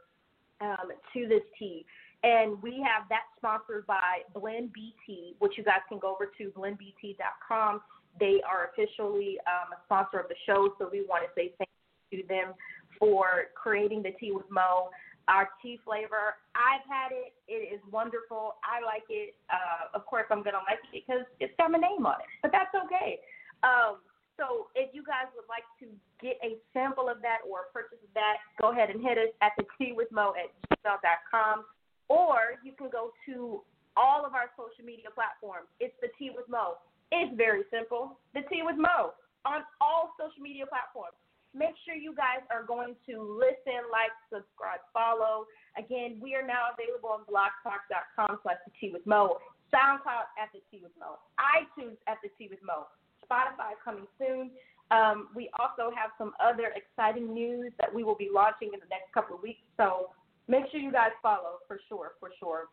um, to this tea And we have that sponsored by Blend BT, which you guys can go over to blendbt.com. They are officially um, a sponsor of the show, so we want to say thank you to them for creating the tea with Mo. Our tea flavor, I've had it. It is wonderful. I like it. Uh, of course, I'm going to like it because it's got my name on it, but that's okay. Um, so if you guys would like to get a sample of that or purchase that, go ahead and hit us at the tea with Mo at gmail.com. Or you can go to all of our social media platforms. It's the tea with Mo. It's very simple. The tea with Mo on all social media platforms. Make sure you guys are going to listen, like, subscribe, follow. Again, we are now available on blogtalk.com slash the tea with Mo, SoundCloud at the tea with Mo, iTunes at the tea with Mo, Spotify coming soon. Um, we also have some other exciting news that we will be launching in the next couple of weeks. So make sure you guys follow for sure, for sure.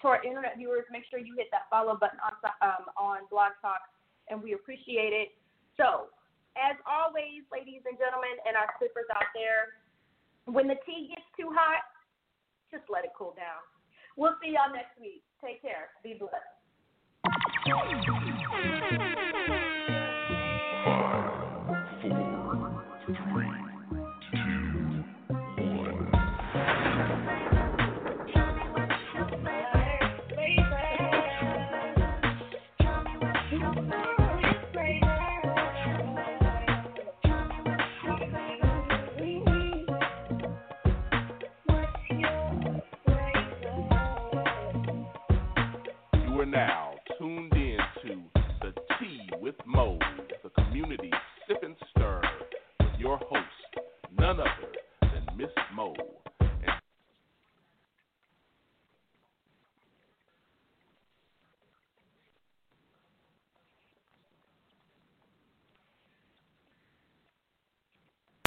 To our internet viewers, make sure you hit that follow button on um, on Blog Talk, and we appreciate it. So as always, ladies and gentlemen, and our sippers out there, when the tea gets too hot, just let it cool down. We'll see y'all next week. Take care. Be blessed. You are now. Tuned